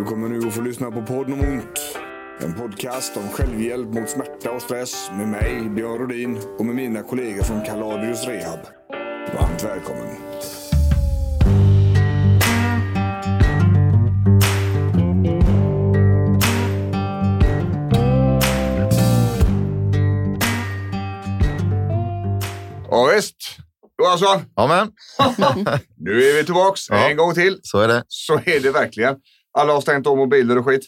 Du kommer nu att få lyssna på podden om ont. En podcast om självhjälp mot smärta och stress med mig, Björn Rodin och med mina kollegor från Kaladius Rehab. Varmt välkommen. Ja, visst. Johansson, Ja, men nu är vi tillbaks Ja. en gång till. så är det. Så är det verkligen. Alla har stängt av mobiler och skit.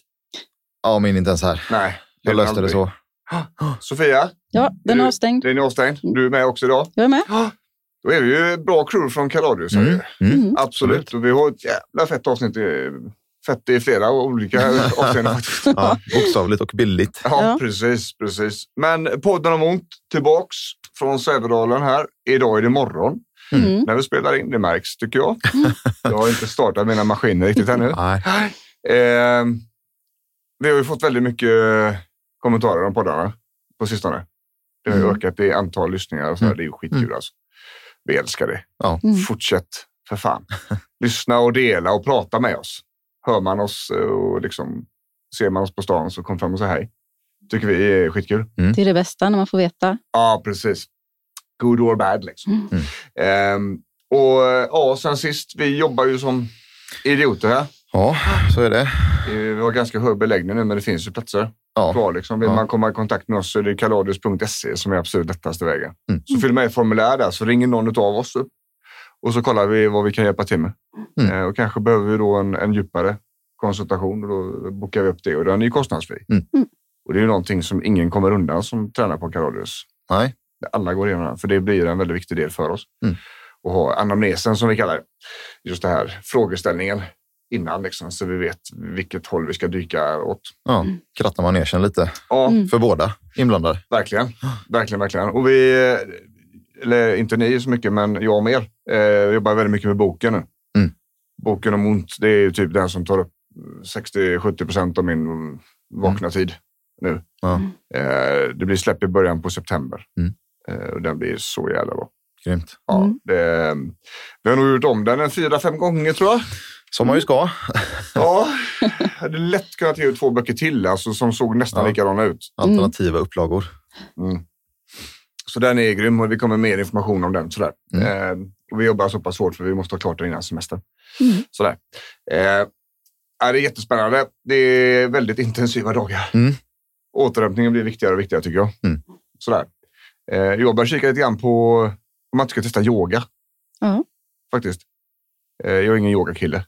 Ja, min inte ens här. Nej. Jag löste det så. Sofia, Ja, den är avstängd. den är avstängd. Du är med också idag. Jag är med. Då är vi ju ett bra crew från Kaladius. Mm. Mm. Absolut. Och vi har ett jävla fett avsnitt. Fett i flera olika avseenden. Ja, bokstavligt och bildligt. Ja, Ja. precis, precis. Men podden om ont tillbaks från Sävedalen här. Idag är det morgon Mm. när vi spelar in. Det märks tycker jag. Jag har inte startat mina maskiner riktigt ännu. Nej. Eh, vi har ju fått väldigt mycket kommentarer om poddarna på sistone. Det har Mm. ökat i antal lyssningar och så. här. Mm. Det är ju skitkul alltså. Vi älskar det. Ja. Mm. Fortsätt för fan. Lyssna och dela och prata med oss. Hör man oss eh, och liksom ser man oss på stan så kom fram och säg hej. Tycker vi är skitkul. Det är det bästa när man får veta. Ja, precis. Good or bad liksom. Mm. Ehm, och ja, sen sist, vi jobbar ju som idioter här. Ja, så är det. Vi har ganska hög beläggning nu, men det finns ju platser Ja. kvar. Liksom. Vill Ja. man komma i kontakt med oss så är det kaladius.se som är absolut lättaste vägen. Mm. Så fyll med ett formulär där så ringer någon av oss upp och så kollar vi vad vi kan hjälpa till med. Mm. Eh, och kanske behöver vi då en, en djupare konsultation och då bokar vi upp det och den är ju kostnadsfri. Mm. Mm. Och det är ju någonting som ingen kommer undan som tränar på Kaladius. Nej. Alla går igenom den, för det blir en väldigt viktig del för oss. Mm. Och ha anamnesen som vi kallar det. Just det här frågeställningen innan liksom, så vi vet vilket håll vi ska dyka åt. Ja, krattar manegen lite Ja, Mm. för båda inblandade. verkligen. Verkligen, verkligen. Och vi, eller inte ni så mycket, men jag och mer, eh, jobbar väldigt mycket med boken nu. Mm. Boken om ont, det är ju typ den som tar upp 60-70 procent av min vakna tid nu. Ja, Eh, det blir släpp i början på september. Mm. Eh, och den blir så jävla bra. grymt. Ja, Mm. det, vi har nog gjort om den en fyra, fem gånger tror jag. Som man ju ska. Ja, jag hade lätt kunnat ge ut två böcker till alltså, som såg nästan Ja. likadana ut. Alternativa upplagor. Mm. Så den är grym och vi kommer mer information om den. Sådär. Mm. Eh, och vi jobbar så pass hårt för vi måste ha klart det innan semestern. Mm. Sådär. Eh, ja, det är jättespännande. Det är väldigt intensiva dagar. Mm. Återhämtningen blir viktigare och viktigare tycker jag. Mm. Sådär. Eh, jag börjar kika lite grann på om man inte ska testa yoga. Ja. Faktiskt. Eh, jag är ingen yogakille.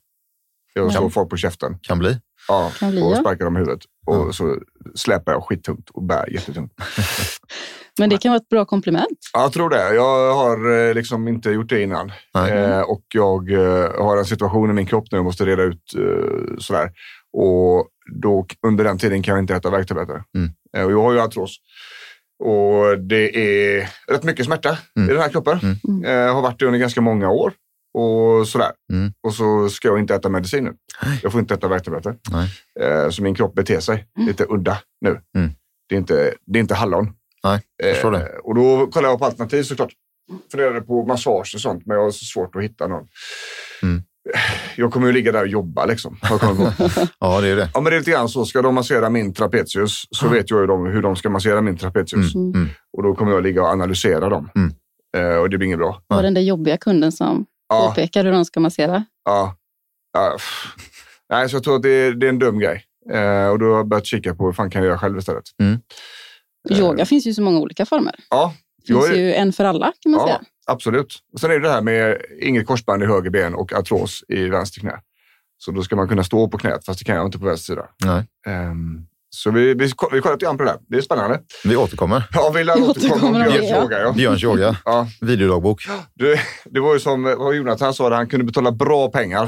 Jag slår folk på käften. Kan bli. Ja, Kan bli, och ja. sparkar dem i huvudet. Och Ja. så släpar jag skittungt och bär jättetungt. Men det kan vara ett bra komplement. Ja, Jag tror det. Jag har eh, liksom inte gjort det innan. Eh, och jag eh, har en situation i min kropp nu och måste reda ut eh, sådär. Och då, under den tiden kan jag inte äta värktabletter. Mm. Eh, och jag har ju artros. Och det är rätt mycket smärta Mm. i den här kroppen. Mm. Eh, har varit det under ganska många år. Och sådär. Mm. Och så ska jag inte äta medicin nu. Nej. Jag får inte äta värktabletter. Nej. Eh, så min kropp beter sig Mm. lite udda nu. Mm. Det, är inte, det är inte hallon. Nej, jag förstår det. Eh, och då kollar jag på alternativ såklart. Funderade på massage och sånt, men jag har så svårt att hitta någon. Mm. Jag kommer ju ligga där och jobba liksom. Ja, det är det. ja, men det är lite grann så. Ska de massera min trapezius så vet jag ju de, hur de ska massera min trapezius. Mm. Mm. Och då kommer jag ligga och analysera dem. Mm. Eh, och det blir inget bra. Var den där jobbiga kunden som Ja, påpekar hur de ska massera. ja, ja. Nej, så jag tror att det är, det är en dum grej. Eh, och då har jag börjat kika på hur fan kan jag göra själv istället. Eh. Yoga finns ju så många olika former. Ja, Det finns jag är- ju en för alla kan man Ja, säga. Absolut. Och sen är det det här med inget korsband i höger ben och artros i vänster knä. Så då ska man kunna stå på knät, fast det kan jag inte på vänster sida. Nej. Ehm, Så vi, vi, vi kollar lite grann på det där. Det är spännande. Vi återkommer. Ja, vi lär återkomma om Björns det, ja. Björns yoga, Ja, videodagbok. det, det var ju som vad Jonathan sa, han kunde betala bra pengar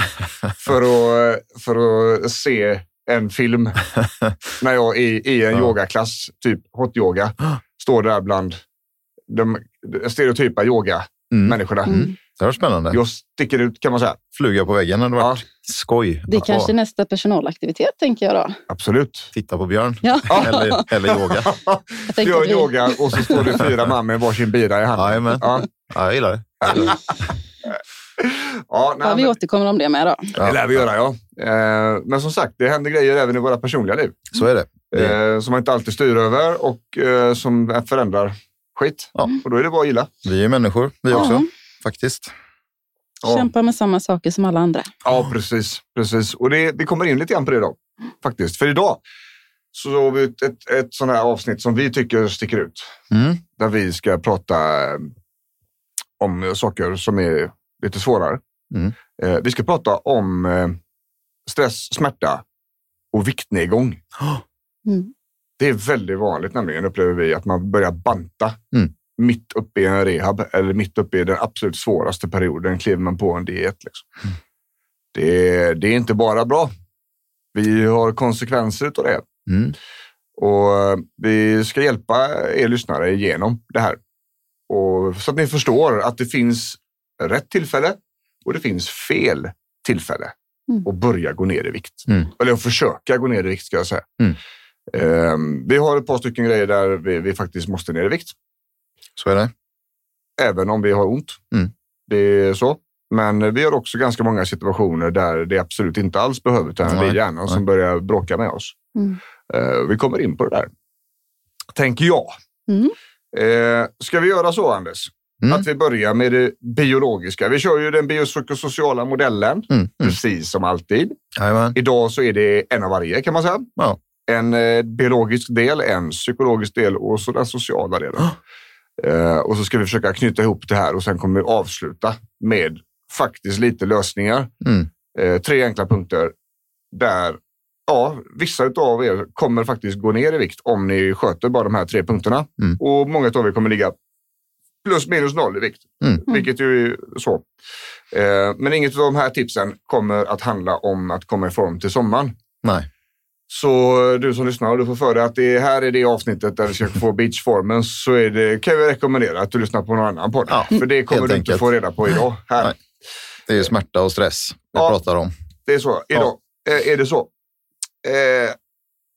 för att, för att se en film när jag är i en Ja. yogaklass, typ hot yoga, står där bland de stereotypa yoga-människorna. Mm. Mm. Det var spännande. Jag sticker ut kan man säga. Fluga på väggen hade varit skoj. Det är kanske ha. nästa personalaktivitet, tänker jag då. Absolut. Titta på Björn. Ja. Eller, eller yoga. Jag tänkte Gör vi, yoga och så står det fyra man med varsin bira i handen. Ja. Ja, jag gillar det. Jag gillar det. Ja, nej, ja, vi men, återkommer om det med då. det lär vi göra, ja. Eh, Men som sagt, det händer grejer även i våra personliga liv. Så är det. det eh, som man inte alltid styr över och eh, som förändrar skit. Ja. Och då är det bara att gilla. vi är människor, vi också, Ja. faktiskt. Ja. Kämpa med samma saker som alla andra. Ja, precis. precis. Och det, vi kommer in lite grann på det idag. Faktiskt. För idag så har vi ett, ett, ett sånt här avsnitt som vi tycker sticker ut. Mm. Där vi ska prata eh, om saker som är lite svårare. Mm. Eh, vi ska prata om eh, stress, smärta och viktnedgång. Mm. Det är väldigt vanligt nämligen, upplever vi, att man börjar banta Mm. mitt uppe i en rehab eller mitt uppe i den absolut svåraste perioden kliver man på en diet. Liksom. Mm. Det, är, det är inte bara bra. Vi har konsekvenser av det Mm. och eh, vi ska hjälpa er lyssnare igenom det här. Och, så att ni förstår att det finns rätt tillfälle och det finns fel tillfälle Mm. att börja gå ner i vikt. Mm. Eller att försöka gå ner i vikt ska jag säga. Mm. Ehm, vi har ett par stycken grejer där vi, vi faktiskt måste ner i vikt. Så är det. Även om vi har ont. Mm. Det är så. Men vi har också ganska många situationer där det absolut inte alls behöver, utan det är hjärnan nej. som börjar bråka med oss. Mm. Eh, vi kommer in på det där. Tänker jag. Mm. Eh, ska vi göra så, Anders? Mm. Att vi börjar med det biologiska. Vi kör ju den biopsykosociala modellen, Mm. Mm. precis som alltid. Jajamän. Idag så är det en av varje kan man säga. Ja. En eh, biologisk del, en psykologisk del och så den sociala delen. Eh, och så ska vi försöka knyta ihop det här och sen kommer vi avsluta med faktiskt lite lösningar. Mm. Eh, tre enkla punkter där ja, vissa av er kommer faktiskt gå ner i vikt om ni sköter bara de här tre punkterna. Mm. Och många av er kommer ligga plus minus noll i vikt, Mm. vilket ju är så. Men inget av de här tipsen kommer att handla om att komma i form till sommaren. Nej. Så du som lyssnar, och du får för dig att det här är det avsnittet där vi ska få beachformen så är det, kan jag rekommendera att du lyssnar på någon annan podd. Ja, För det kommer du inte enkelt. få reda på idag. Här. Nej. Det är smärta och stress vi Ja. pratar om. Det är så. Idag eh, är det så. Eh,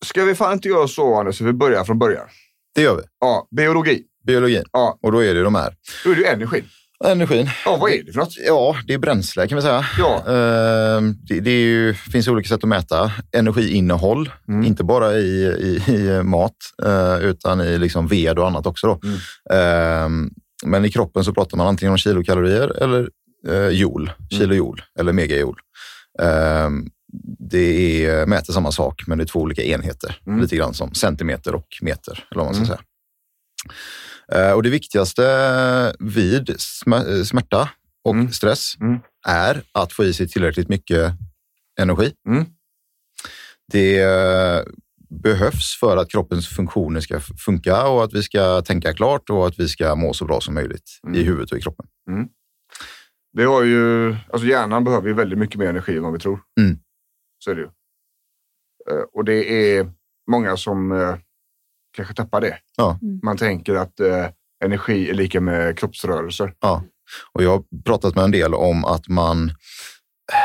ska vi fan inte göra så, Anders, så vi börjar från början? Det gör vi. Ja, biologi. Biologin. Ja. Och då är det de här. Då är det ju energin. Energin. Ja, vad är det för något? Ja, det är bränsle kan vi säga. Ja, Ehm, Det, det ju, finns olika sätt att mäta energiinnehåll, Mm. inte bara i, i, i mat eh, utan i liksom ved och annat också. Mm. Ehm, Men i kroppen så pratar man antingen om kilokalorier eller eh, joule, kilojoule eller megajoule. Ehm, Det är, mäter samma sak, men det är två olika enheter. Mm. Lite grann som centimeter och meter, eller vad man ska Mm. säga. Eh, Och det viktigaste vid sma- smärta och Mm. stress Mm. är att få i sig tillräckligt mycket energi. Mm. Det eh, behövs för att kroppens funktioner ska funka och att vi ska tänka klart och att vi ska må så bra som möjligt Mm. i huvudet och i kroppen. det har ju, alltså hjärnan behöver ju väldigt mycket mer energi än vad vi tror. Mm. Så är det ju. Eh, Och det är många som eh, kanske tappar det. Ja. Mm. Man tänker att eh, energi är lika med kroppsrörelser. Och jag har pratat med en del om att man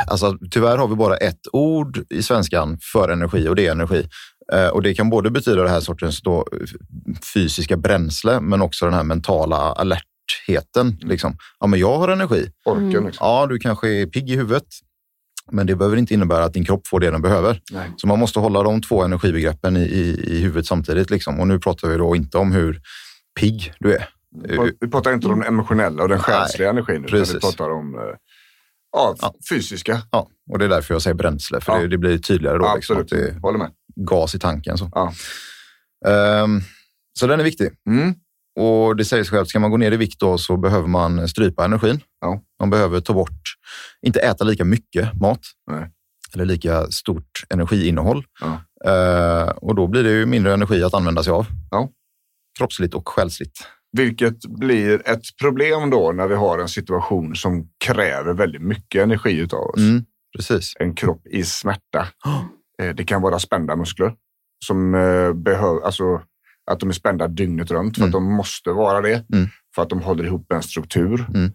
Alltså, tyvärr har vi bara ett ord i svenskan för energi och det är energi. Eh, och det kan både betyda det här sortens då, fysiska bränsle men också den här mentala alertheten. Liksom. Ja, men jag har energi. Orken Mm. liksom. Ja, du kanske är pigg i huvudet, men det behöver inte innebära att din kropp får det den behöver. Nej. Så man måste hålla de två energibegreppen i, i, i huvudet samtidigt. Liksom. Och nu pratar vi då inte om hur pigg du är. Vi pratar inte om den emotionella och den Nej, själsliga energin, utan vi pratar om eh, ja, Ja. fysiska. Ja, och det är därför jag säger bränsle, för Ja. det, det blir tydligare då. Ja, liksom, absolut, att det är håller med. gas i tanken. Så. Ehm, så den är viktig. Mm. Och det säger sig självt, ska man gå ner i vikt då så behöver man strypa energin. Ja. Man behöver ta bort, inte äta lika mycket mat. Nej. eller lika stort energiinnehåll. Ja. Eh, och då blir det ju mindre energi att använda sig av. Ja. Kroppsligt och själsligt. Vilket blir ett problem då när vi har en situation som kräver väldigt mycket energi utav oss. Mm, precis. En kropp i smärta. Eh, Det kan vara spända muskler som eh, behöver, alltså att de är spända dygnet runt för Mm. att de måste vara det. Mm. För att de håller ihop en struktur. Mm.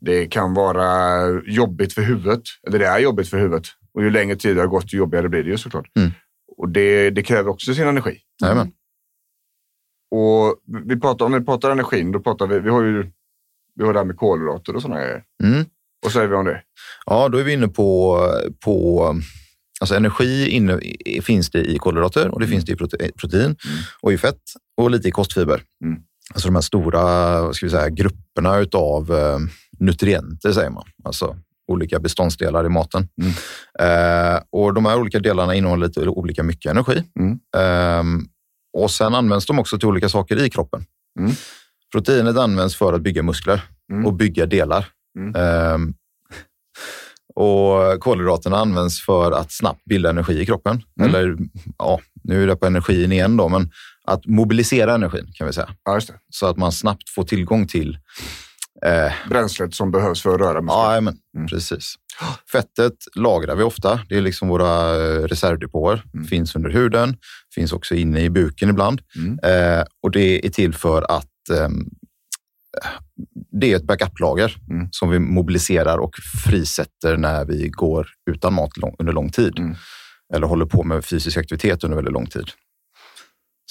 Det kan vara jobbigt för huvudet. Eller det är jobbigt för huvudet. Och ju längre tid det har gått, ju jobbigare blir det ju såklart. Mm. Och det, det kräver också sin energi. Jajamän. Och vi pratar, om vi pratar energin, då pratar vi, vi har ju vi har det här med kolhydrater och sådana grejer. Mm. Vad säger vi om det? Ja, då är vi inne på, på alltså energi inne, finns det i kolhydrater och det finns det i prote- protein och i fett och lite i kostfiber. Mm. Alltså de här stora ska vi säga, grupperna av eh, nutrienter säger man. Alltså olika beståndsdelar i maten. Mm. Eh, och de här olika delarna innehåller lite olika mycket energi. Mm. Ehm, och sen används de också till olika saker i kroppen. Mm. Proteinet används för att bygga muskler Mm. och bygga delar. Och kolhydraterna används för att snabbt bilda energi i kroppen. Mm. Eller, ja, nu är det på energin igen då, men att mobilisera energin kan vi säga. Ja. Så att man snabbt får tillgång till eh, Bränslet som behövs för att röra muskler. Ja, men, Mm. precis. Fettet lagrar vi ofta. Det är liksom våra eh, reservdepåer. Mm. Finns under huden, finns också inne i buken ibland. Mm. Eh, och det är till för att ehm, det är ett backup-lager Mm. som vi mobiliserar och frisätter när vi går utan mat lång, under lång tid. Mm. Eller håller på med fysisk aktivitet under väldigt lång tid.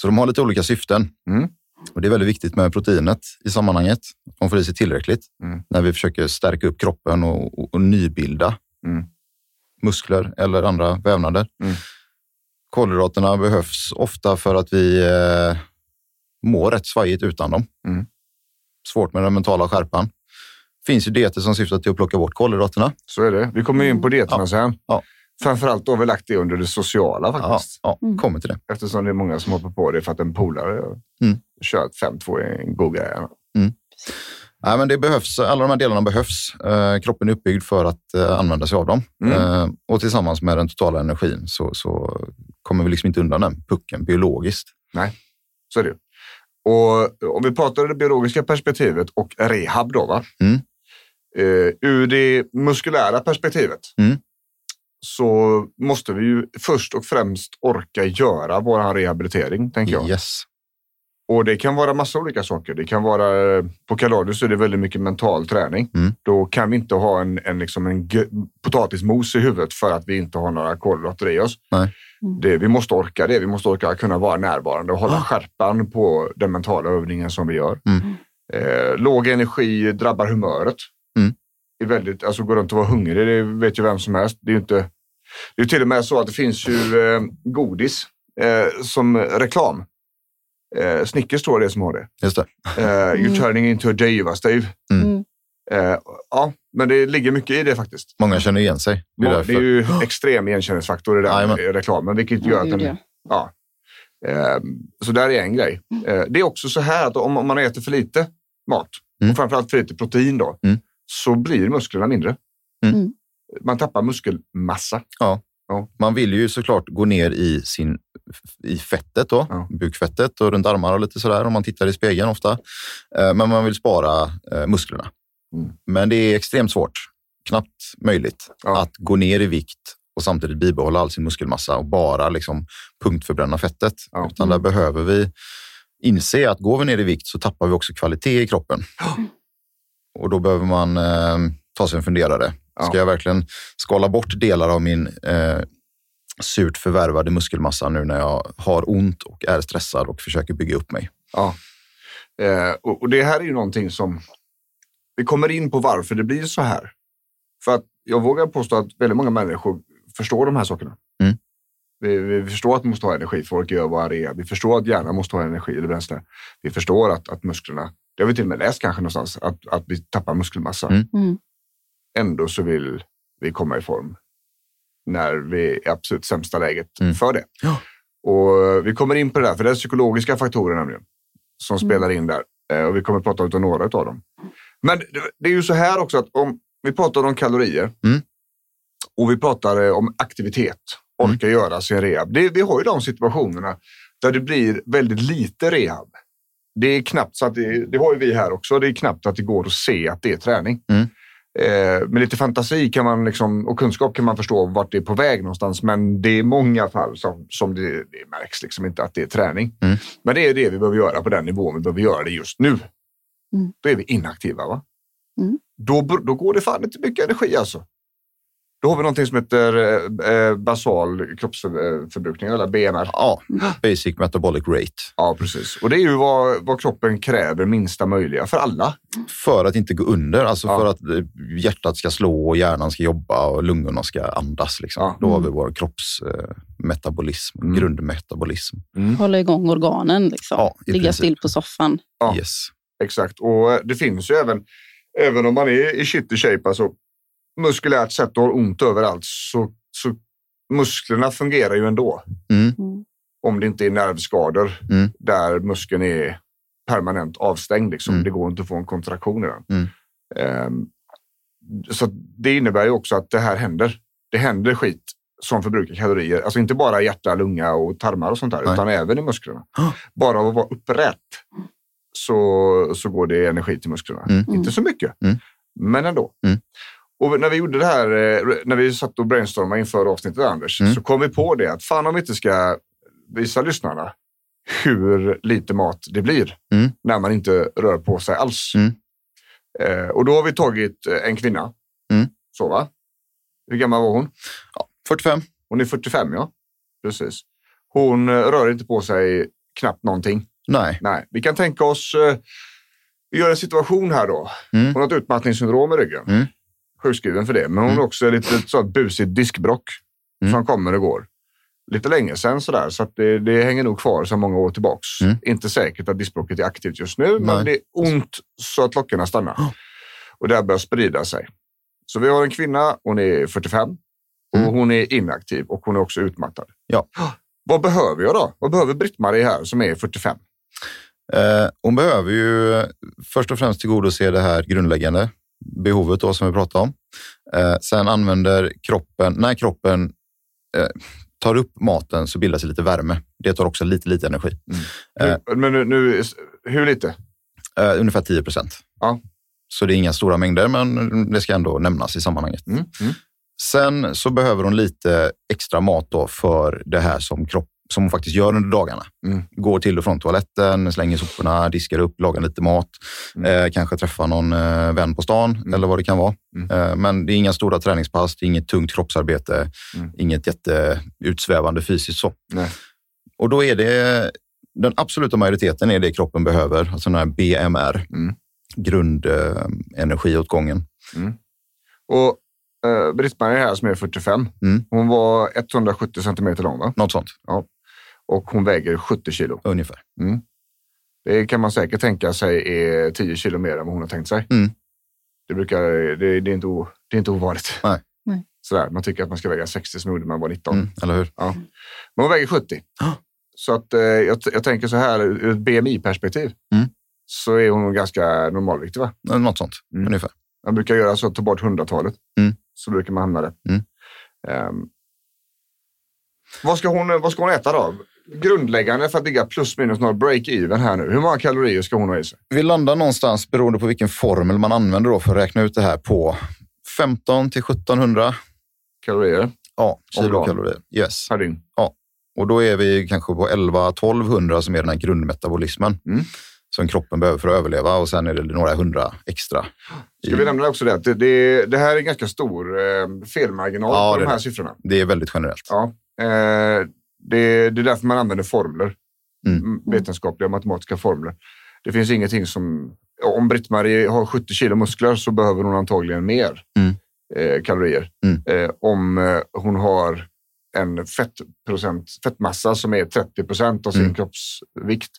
Så de har lite olika syften. Mm. Och Det är väldigt viktigt med proteinet i sammanhanget. Man får i sig tillräckligt Mm. när vi försöker stärka upp kroppen och, och, och nybilda Mm. muskler eller andra vävnader. Mm. Kolhydraterna behövs ofta för att vi eh, mår rätt svajigt utan dem. Mm. Svårt med den mentala skärpan. finns ju dieter som syftar till att plocka bort kolhydraterna. Så är det. Vi kommer in på dieterna Ja. sen. Ja. Framförallt då har vi lagt det under det sociala Ja, faktiskt. ja, Mm. kommer till det. Eftersom det är många som hoppar på det för att en polare Mm. kör ett 5-2 i en god grej. Nej, men det behövs, alla de här delarna behövs. Eh, kroppen är uppbyggd för att eh, använda sig av dem. Mm. Eh, och tillsammans med den totala energin så, så kommer vi liksom inte undan den pucken biologiskt. Så är det ju. Och om vi pratar det biologiska perspektivet och rehab då, va? Mm. Eh, ur det muskulära perspektivet Mm. så måste vi ju först och främst orka göra vår rehabilitering, tänker jag. Yes. Och det kan vara massa olika saker. Det kan vara, på Kaladius är det väldigt mycket mental träning. Mm. Då kan vi inte ha en, en, liksom en potatismos i huvudet för att vi inte har några kolhydrater i oss. Nej. Mm. Det, vi måste orka det. Vi måste orka kunna vara närvarande och hålla Ah. skärpan på den mentala övningen som vi gör. Mm. Eh, låg energi drabbar humöret. Mm. Det är väldigt, alltså gå runt och vara hungrig, det vet ju vem som helst. Det är ju inte, det är till och med så att det finns ju eh, godis eh, som reklam. Eh, Snickers tror jag det är som har det. Just det. Eh, You're Mm. turning into a diva, Steve. Mm. Eh, ja, men det ligger mycket i det faktiskt. Många känner igen sig. Det är Det är, ju extrem igenkänningsfaktor i den i reklamen, vilket gör Ja, att den, ja. ja. Eh, så där är en grej. Eh, det är också så här att om, om man äter för lite mat, Mm. och framförallt för lite protein då, Mm. så blir musklerna mindre. Mm. Man tappar muskelmassa. Man vill ju såklart gå ner i, sin, i fettet, då, Ja. bukfettet och runt armar och lite sådär om man tittar i spegeln ofta. Eh, Men man vill spara eh, musklerna. Mm. Men det är extremt svårt, knappt möjligt, Ja. att gå ner i vikt och samtidigt bibehålla all sin muskelmassa och bara liksom punktförbränna fettet. Ja. Utan där behöver vi inse att går vi ner i vikt så tappar vi också kvalitet i kroppen. Och då behöver man eh, ta sig en funderare. Ska Ja. jag verkligen skala bort delar av min eh, surt förvärvade muskelmassa nu när jag har ont och är stressad och försöker bygga upp mig? Ja. Eh, och, och det här är ju någonting som vi kommer in på varför det blir så här. För att jag vågar påstå att väldigt många människor förstår de här sakerna. Mm. Vi, vi förstår att man måste ha energi för att göra vad det är. Vi förstår att hjärnan måste ha energi eller bränsle. Vi förstår att, att musklerna, det har vi till och med läst kanske någonstans, att, att vi tappar muskelmassa. Mm. Mm. Ändå så vill vi komma i form när vi är absolut sämsta läget Mm. för det. Ja. Och vi kommer in på det där, för det är psykologiska faktorer nämligen som Mm. spelar in där. Eh, Och vi kommer att prata om några av dem. Men det- är ju så här också att om vi pratar om kalorier Mm. och vi pratar eh, om aktivitet, orka göra sin rehab. Det, vi har ju de situationerna där det blir väldigt lite rehab. Det är knappt så att det, det har ju vi här också. Det är knappt att det går att se att det är träning. Mm. Eh, med lite fantasi kan man liksom, och kunskap kan man förstå vart det är på väg någonstans. Men det är många fall som, som det, det märks liksom inte att det är träning. Mm. Men det är det vi behöver göra på den nivån. Vi behöver göra det just nu. Mm. Då är vi inaktiva. va? Mm. Då, då går det fan inte mycket energi alltså. Då har vi någonting som heter eh, eh, basal kroppsförbrukning, eller BMR. Ja, basic metabolic rate. Ja, precis. Och det är ju vad, vad kroppen kräver minsta möjliga för alla. För att inte gå under, alltså Ja. för att eh, hjärtat ska slå och hjärnan ska jobba och lungorna ska andas. Liksom. Ja. Då har vi vår kroppsmetabolism, Mm. grundmetabolism. Hålla igång organen. Liksom. Ja, Ligga princip. still på soffan. Ja. Yes. Exakt. Och det finns ju även, även om man är i shitty shape, alltså muskulärt sett och har ont överallt, så, så musklerna fungerar ju ändå. Mm. Mm. Om det inte är nervskador Mm. där muskeln är permanent avstängd. Liksom. Mm. Det går inte att få en kontraktion i den. Mm. Ehm, så det innebär ju också att det här händer. Det händer skit som förbrukar kalorier. Alltså inte bara hjärta, lunga och tarmar och sånt där, Nej. utan även i musklerna. Ah. Bara av att vara upprätt så, så går det energi till musklerna. Mm. Inte så mycket, Mm. men ändå. Mm. Och när vi gjorde det här, eh, när vi satt och brainstormade inför avsnittet, Anders, Mm. så kom vi på det att fan om vi inte ska visa lyssnarna hur lite mat det blir Mm. när man inte rör på sig alls. Mm. Eh, och då har vi tagit eh, en kvinna. Mm. Så va? Hur gammal var hon? 45. Hon är 45, ja. Precis. Hon rör inte på sig knappt någonting. Nej. Nej, vi kan tänka oss, eh, vi gör en situation här då. Mm. Hon har ett utmattningssyndrom i ryggen. Mm. Sjukskriven för det, men hon har också lite så att busigt diskbrock Mm. som kommer och går. Lite länge sedan sådär, så att det, det hänger nog kvar så många år tillbaks. Mm. Inte säkert att diskbrocket är aktivt just nu, men Nej. det är ont så att klockorna stannar. Och det här börjar sprida sig. Så vi har en kvinna, hon är 45 och Mm. hon är inaktiv och hon är också utmattad. Ja. Vad behöver jag då? Vad behöver Britt-Marie här som är 45? Eh, hon behöver ju först och främst tillgodose det här grundläggande behovet då, som vi pratade om. Eh, sen använder kroppen, när kroppen eh, tar upp maten så bildas lite värme. Det tar också lite, lite energi. Eh. Hur, men nu, nu, hur lite? Eh, ungefär 10 procent. Ja. Så det är inga stora mängder, men det ska ändå nämnas i sammanhanget. Mm. Mm. Sen så behöver hon lite extra mat då för det här som, kropp, som hon faktiskt gör under dagarna. Mm. Går till och från toaletten, slänger soporna, diskar upp, lagar lite mat. Mm. Eh, kanske träffar någon eh, vän på stan eller vad det kan vara. Mm. Eh, men det är inga stora träningspass, det är inget tungt kroppsarbete, Mm. inget jätteutsvävande fysiskt så. Nej. Och då är det den absoluta majoriteten är det kroppen behöver, alltså den här BMR, Mm. grundenergiåtgången. Och eh, Britt-Marie här som är 45, Mm. hon var 170 centimeter lång va? Något sånt, och hon väger 70 kilo. ungefär. Det kan man säkert tänka sig är 10 kilo mer än vad hon har tänkt sig. Mm. Det, brukar, det, det, är inte o, det är inte ovanligt. Nej. Nej. Sådär, man tycker att man ska väga 60 som gjorde när man var 19. Mm, eller hur? Men hon väger 70. Ah. Så att, eh, jag, jag tänker så här, ur ett BMI-perspektiv Mm. så är hon ganska normalviktig. Va? Något sånt, Mm. ungefär. Man brukar göra så att ta bort hundratalet. Mm. Så brukar man hamna rätt. Mm. Ehm, vad, ska hon, vad ska hon äta då? Grundläggande för att ligga plus minus noll break-even här nu. Hur många kalorier ska hon ha i sig? Vi landar någonstans, beroende på vilken formel man använder då för att räkna ut det här, på 15 till 1700 Kalorier ja, kilokalorier. Yes. per dygn. Och då är vi kanske på 11-1200 som är den här grundmetabolismen Mm. som kroppen behöver för att överleva och sen är det några hundra extra. Ska vi nämna också det att det, det, det här är en ganska stor eh, felmarginal Ja, på de är här det. siffrorna. Det är väldigt generellt. Ja, eh, det, det är därför man använder formler. Mm. Mm, Vetenskapliga matematiska formler. Det finns ingenting som... Om Britt-Marie har 70 kilo muskler så behöver hon antagligen mer Mm. eh, kalorier. Mm. Eh, om eh, hon har en fettprocent, fettmassa som är 30 procent av sin Mm. kroppsvikt,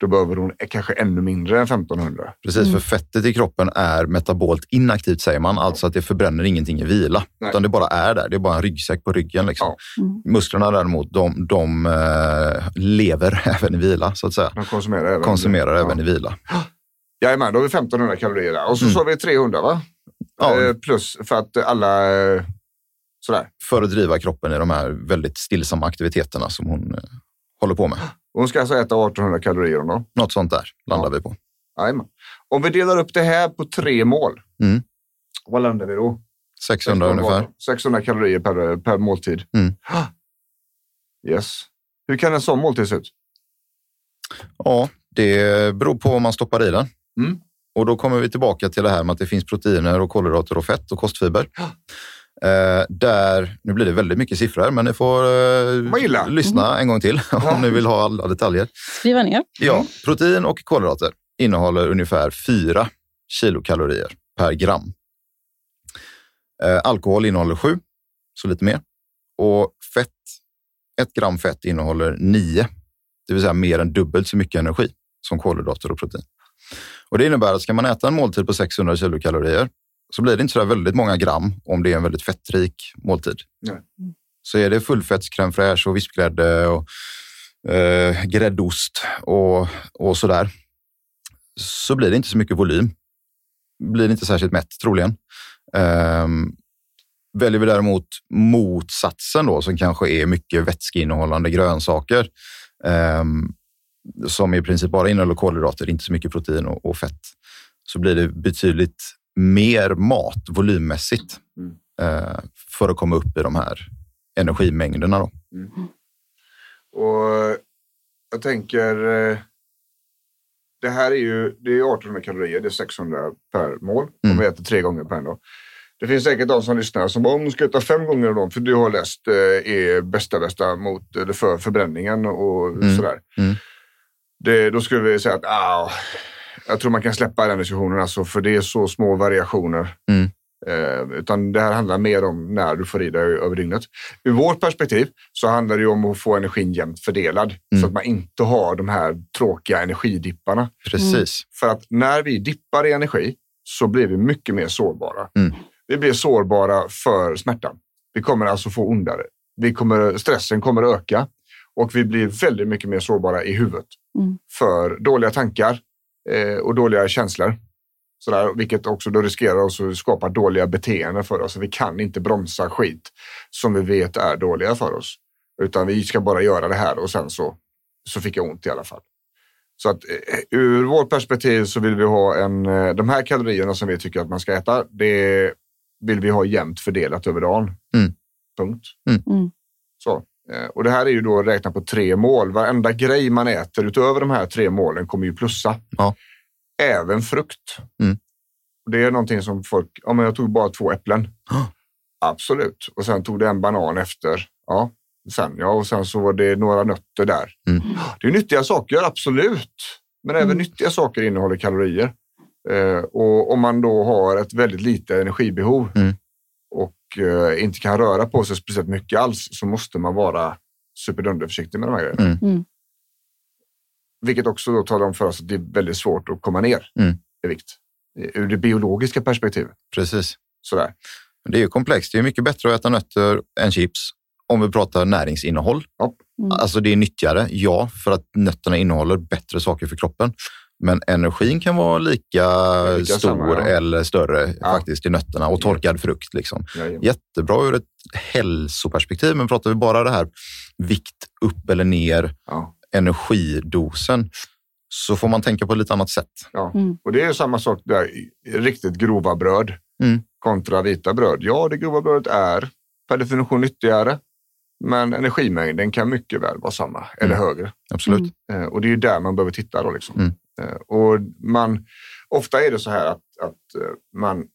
då behöver hon kanske ännu mindre än 1500. Precis, Mm. för fettet i kroppen är metabolt inaktivt säger man, alltså att det förbränner ingenting i vila. Nej. Utan det bara är där, det är bara en ryggsäck på ryggen. Liksom. Ja. Mm. Musklerna däremot, de, de eh, lever även i vila så att säga. De konsumerar även, Konsumerar ja. även i vila. Jajamän, då har vi 1500 kalorier där. Och så Mm. sa vi 300 va? Ja. Eh, plus för att alla eh, Sådär. för att driva kroppen i de här väldigt stillsamma aktiviteterna som hon eh, håller på med. Hon ska alltså äta 1800 kalorier om dagen. Något sånt där landar Ja. vi på. Jajamän. Om vi delar upp det här på tre mål, Mm. vad landar vi då? 600 ungefär. 600 kalorier per, per måltid. Mm. Yes. Hur kan en sån måltid se ut? Ja, det beror på vad man stoppar i den. Mm. Och då kommer vi tillbaka till det här med att det finns proteiner och kolhydrater och fett och kostfiber. Eh, där, nu blir det väldigt mycket siffror, men ni får eh, lyssna en gång till om ni vill ha alla detaljer. Skriva ner. Ja, protein och kolhydrater innehåller ungefär 4 kilokalorier per gram. Eh, alkohol innehåller 7, så lite mer. Och fett, ett gram fett innehåller 9, det vill säga mer än dubbelt så mycket energi som kolhydrater och protein. Och det innebär att ska man äta en måltid på 600 kilokalorier så blir det inte så väldigt många gram om det är en väldigt fettrik måltid. Nej. Så är det fullfetts crème fraîche och vispgrädde och eh, gräddost och, och sådär så blir det inte så mycket volym. Blir inte särskilt mätt troligen. Um, väljer vi däremot motsatsen då som kanske är mycket vätskeinnehållande grönsaker ehm, som i princip bara innehåller kolhydrater, inte så mycket protein och, och fett, så blir det betydligt mer mat volymmässigt Mm. eh, för att komma upp i de här energimängderna. Då. Och jag tänker, eh, det här är ju det är 1800 kalorier, det är 600 per mål om Mm. vi äter tre gånger per dag. Det finns säkert de som lyssnar som bara, om du ska äta fem gånger om dagen, för du har läst eh, är bästa bästa mot, eller för förbränningen och Mm. sådär. Mm. Det, då skulle vi säga att ah, jag tror man kan släppa den diskussionen, alltså, för det är så små variationer. Mm. Eh, utan det här handlar mer om när du får i dig över dygnet. Ur vårt perspektiv så handlar det ju om att få energin jämnt fördelad Mm. så att man inte har de här tråkiga energidipparna. Precis. För att när vi dippar i energi så blir vi mycket mer sårbara. Mm. Vi blir sårbara för smärtan. Vi kommer alltså få ondare. Vi kommer, stressen kommer att öka och vi blir väldigt mycket mer sårbara i huvudet Mm. för dåliga tankar och dåliga känslor. Sådär, vilket också då riskerar oss att skapa dåliga beteenden för oss. Vi kan inte bromsa skit som vi vet är dåliga för oss. Utan vi ska bara göra det här och sen så, så fick jag ont i alla fall. Så att eh, ur vårt perspektiv så vill vi ha en, eh, de här kalorierna som vi tycker att man ska äta, det vill vi ha jämnt fördelat över dagen. Mm. Punkt. Mm. Så. Eh, Och det här är ju då räknat på tre mål. Varenda grej man äter utöver de här tre målen kommer ju plussa. Ja. Även frukt. Mm. Det är någonting som folk, ja men jag tog bara två äpplen. Absolut. Och sen tog det en banan efter. Ja, sen ja. Och sen så var det några nötter där. Mm. Det är nyttiga saker, absolut. Men även Mm. nyttiga saker innehåller kalorier. Eh, och om man då har ett väldigt litet energibehov Mm. och inte kan röra på sig speciellt mycket alls så måste man vara superdunderförsiktig med de här grejerna. Mm. Mm. Vilket också då talar om för oss att det är väldigt svårt att komma ner Mm. i vikt. Ur det biologiska perspektivet. Precis. Sådär. Det är ju komplext. Det är mycket bättre att äta nötter än chips om vi pratar näringsinnehåll. Ja. Mm. Alltså det är nyttigare, ja, för att nötterna innehåller bättre saker för kroppen. Men energin kan vara lika, Lika stor samma, ja. eller större Ja. faktiskt i nötterna och torkad frukt. Liksom. Jajamän. Jättebra ur ett hälsoperspektiv, men pratar vi bara det här vikt upp eller ner, Ja. energidosen, så får man tänka på ett lite annat sätt. Ja. Mm. Och det är samma sak där, riktigt grova bröd Mm. kontra vita bröd. Ja, det grova brödet är per definition nyttigare, men energimängden kan mycket väl vara samma eller Mm. högre. Absolut. Mm. Eh, och det är ju där man behöver titta då. Liksom. Mm. Eh, och man, ofta är det så här att, att eh, man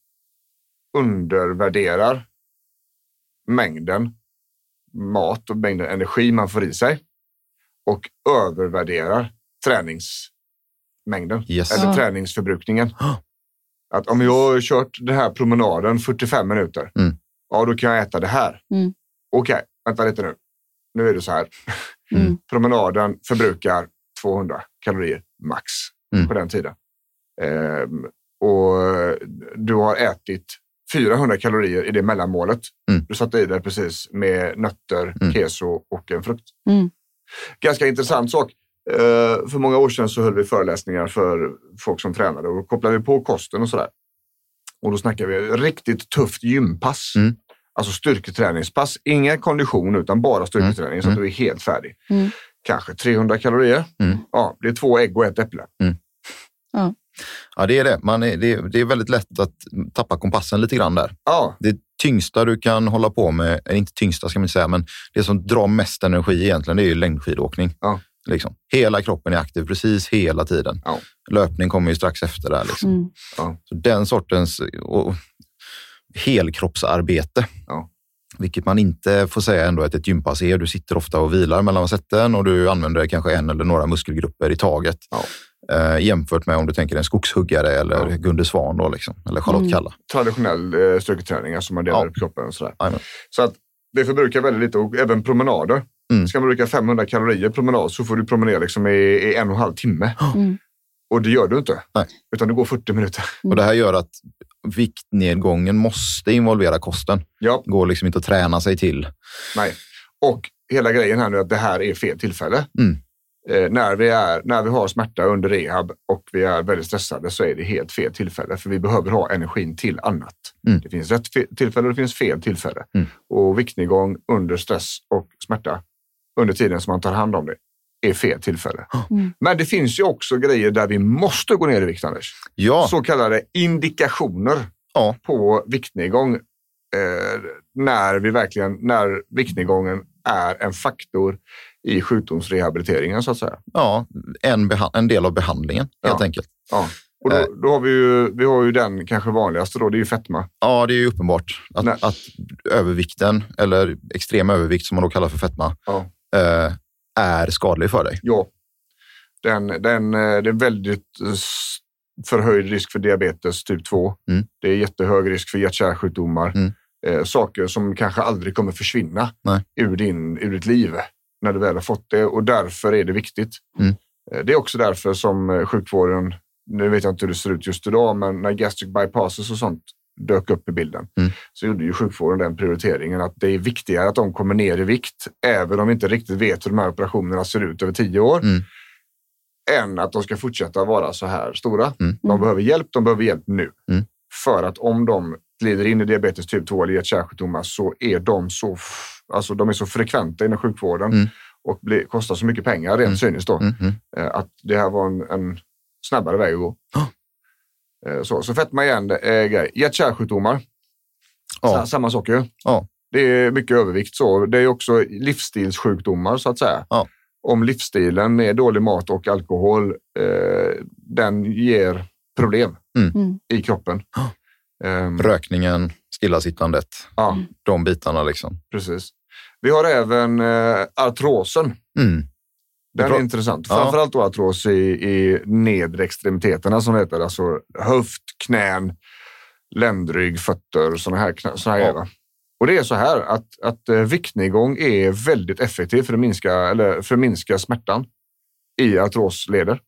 undervärderar mängden mat och mängden energi man får i sig och övervärderar träningsmängden Yes. eller Ja. träningsförbrukningen. Ja. Att om jag har kört den här promenaden 45 minuter, Mm. ja då kan jag äta det här. Mm. Okej, vänta lite nu. Nu är det så här. Mm. Promenaden förbrukar 200 kalorier max Mm. på den tiden. Ehm, och du har ätit 400 kalorier i det mellanmålet. Mm. Du satte i dig precis med nötter, Mm. keso och en frukt. Mm. Ganska intressant sak. Eh, för många år sedan så höll vi föreläsningar för folk som tränade och då kopplade vi på kosten och sådär. Och då snackar vi riktigt tufft gympass. Mm. Alltså styrketräningspass, ingen kondition utan bara styrketräning så att du är helt färdig. Mm. Kanske 300 kalorier. Mm. Ja, det är två ägg och ett äpple. Ja, det är det. Man är, det, är, det är väldigt lätt att tappa kompassen lite grann där. Ja, Det tyngsta du kan hålla på med, eller inte tyngsta ska man inte säga, men det som drar mest energi egentligen, det är ju längdskidåkning. Ja. Liksom. Hela kroppen är aktiv precis hela tiden. Ja. Löpning kommer ju strax efter där. Liksom. Mm. Så den sortens och, helkroppsarbete, Ja. Vilket man inte får säga ändå att ett gympass är. Du sitter ofta och vilar mellan sätten och du använder kanske en eller några muskelgrupper i taget. Ja. Eh, jämfört med om du tänker en skogshuggare eller Ja. Gunde Svan då, liksom, eller Charlotte Mm. Kalla. traditionell eh, styrketräning, alltså man delar Ja. upp kroppen och sådär. Jajamän. Så att det förbrukar väldigt lite och även promenader. Mm. Ska man bruka 500 kalorier promenad så får du promenera liksom i, i en och en halv timme. Mm. Och det gör du inte. Nej. Utan det går 40 minuter. Och det här gör att viktnedgången måste involvera kosten. Ja, Det går liksom inte att träna sig till. nej. Och hela grejen här nu är att det här är fel tillfälle. Mm. Eh, när, vi är, när vi har smärta under rehab och vi är väldigt stressade så är det helt fel tillfälle. För vi behöver ha energin till annat. Mm. Det finns rätt tillfälle och det finns fel tillfälle. Mm. Och viktnedgång under stress och smärta under tiden som man tar hand om det är fel tillfälle. Mm. Men det finns ju också grejer där vi måste gå ner i vikt, Anders. Ja, Så kallade indikationer Ja. på viktnedgång. Eh, när, vi verkligen, när viktnedgången är en faktor i sjukdomsrehabiliteringen så att säga. ja en, en del av behandlingen helt Ja. enkelt. Ja. Och då, Eh. då har vi, ju, vi har ju den kanske vanligaste då, det är ju fetma. Ja, det är ju uppenbart att, att övervikten, eller extrem övervikt som man då kallar för fetma, Ja. eh, är skadlig för dig. Ja. Den, den, eh, det är väldigt eh, förhöjd risk för diabetes typ 2. Mm. Det är jättehög risk för hjärt-kärlsjukdomar. Mm. Eh, saker som kanske aldrig kommer försvinna Nej. ur, din, ur ditt liv när du väl har fått det och därför är det viktigt. Mm. Eh, det är också därför som sjukvården, nu vet jag inte hur det ser ut just idag, men när gastric bypasses och sånt dök upp i bilden Mm. så gjorde ju sjukvården den prioriteringen att det är viktigare att de kommer ner i vikt, även om vi inte riktigt vet hur de här operationerna ser ut över tio år, Mm. än att de ska fortsätta vara så här stora. Mm. De behöver hjälp, de behöver hjälp nu. Mm. För att om de glider in i diabetes typ 2 eller hjärt-kärlsjukdomar så är de så, alltså de är så frekventa inom sjukvården Mm. och blir, kostar så mycket pengar rent Mm. cyniskt då, Mm, mm. eh, att det här var en, en snabbare väg att gå. Ja. Eh, Så, så fetma igen, eh, grej. Hjärt-kärlsjukdomar, Ja. Sa- samma sak ju. Ja. Det är mycket övervikt så. Det är också livsstilssjukdomar så att säga. Ja. Om livsstilen med dålig mat och alkohol, eh, den ger problem Mm. i kroppen. Ehm, Rökningen, stillasittandet, ja, de bitarna liksom. precis. Vi har även eh, artrosen. Mm. Den är intressant. Ja. Framförallt då artros i, i nedre extremiteterna som det heter. Alltså höft, knän, ländrygg, fötter, sådana här, såna här Ja. grejer. Och det är så här att, att eh, viktnedgång är väldigt effektiv för att minska, eller för att minska smärtan i artrosleder.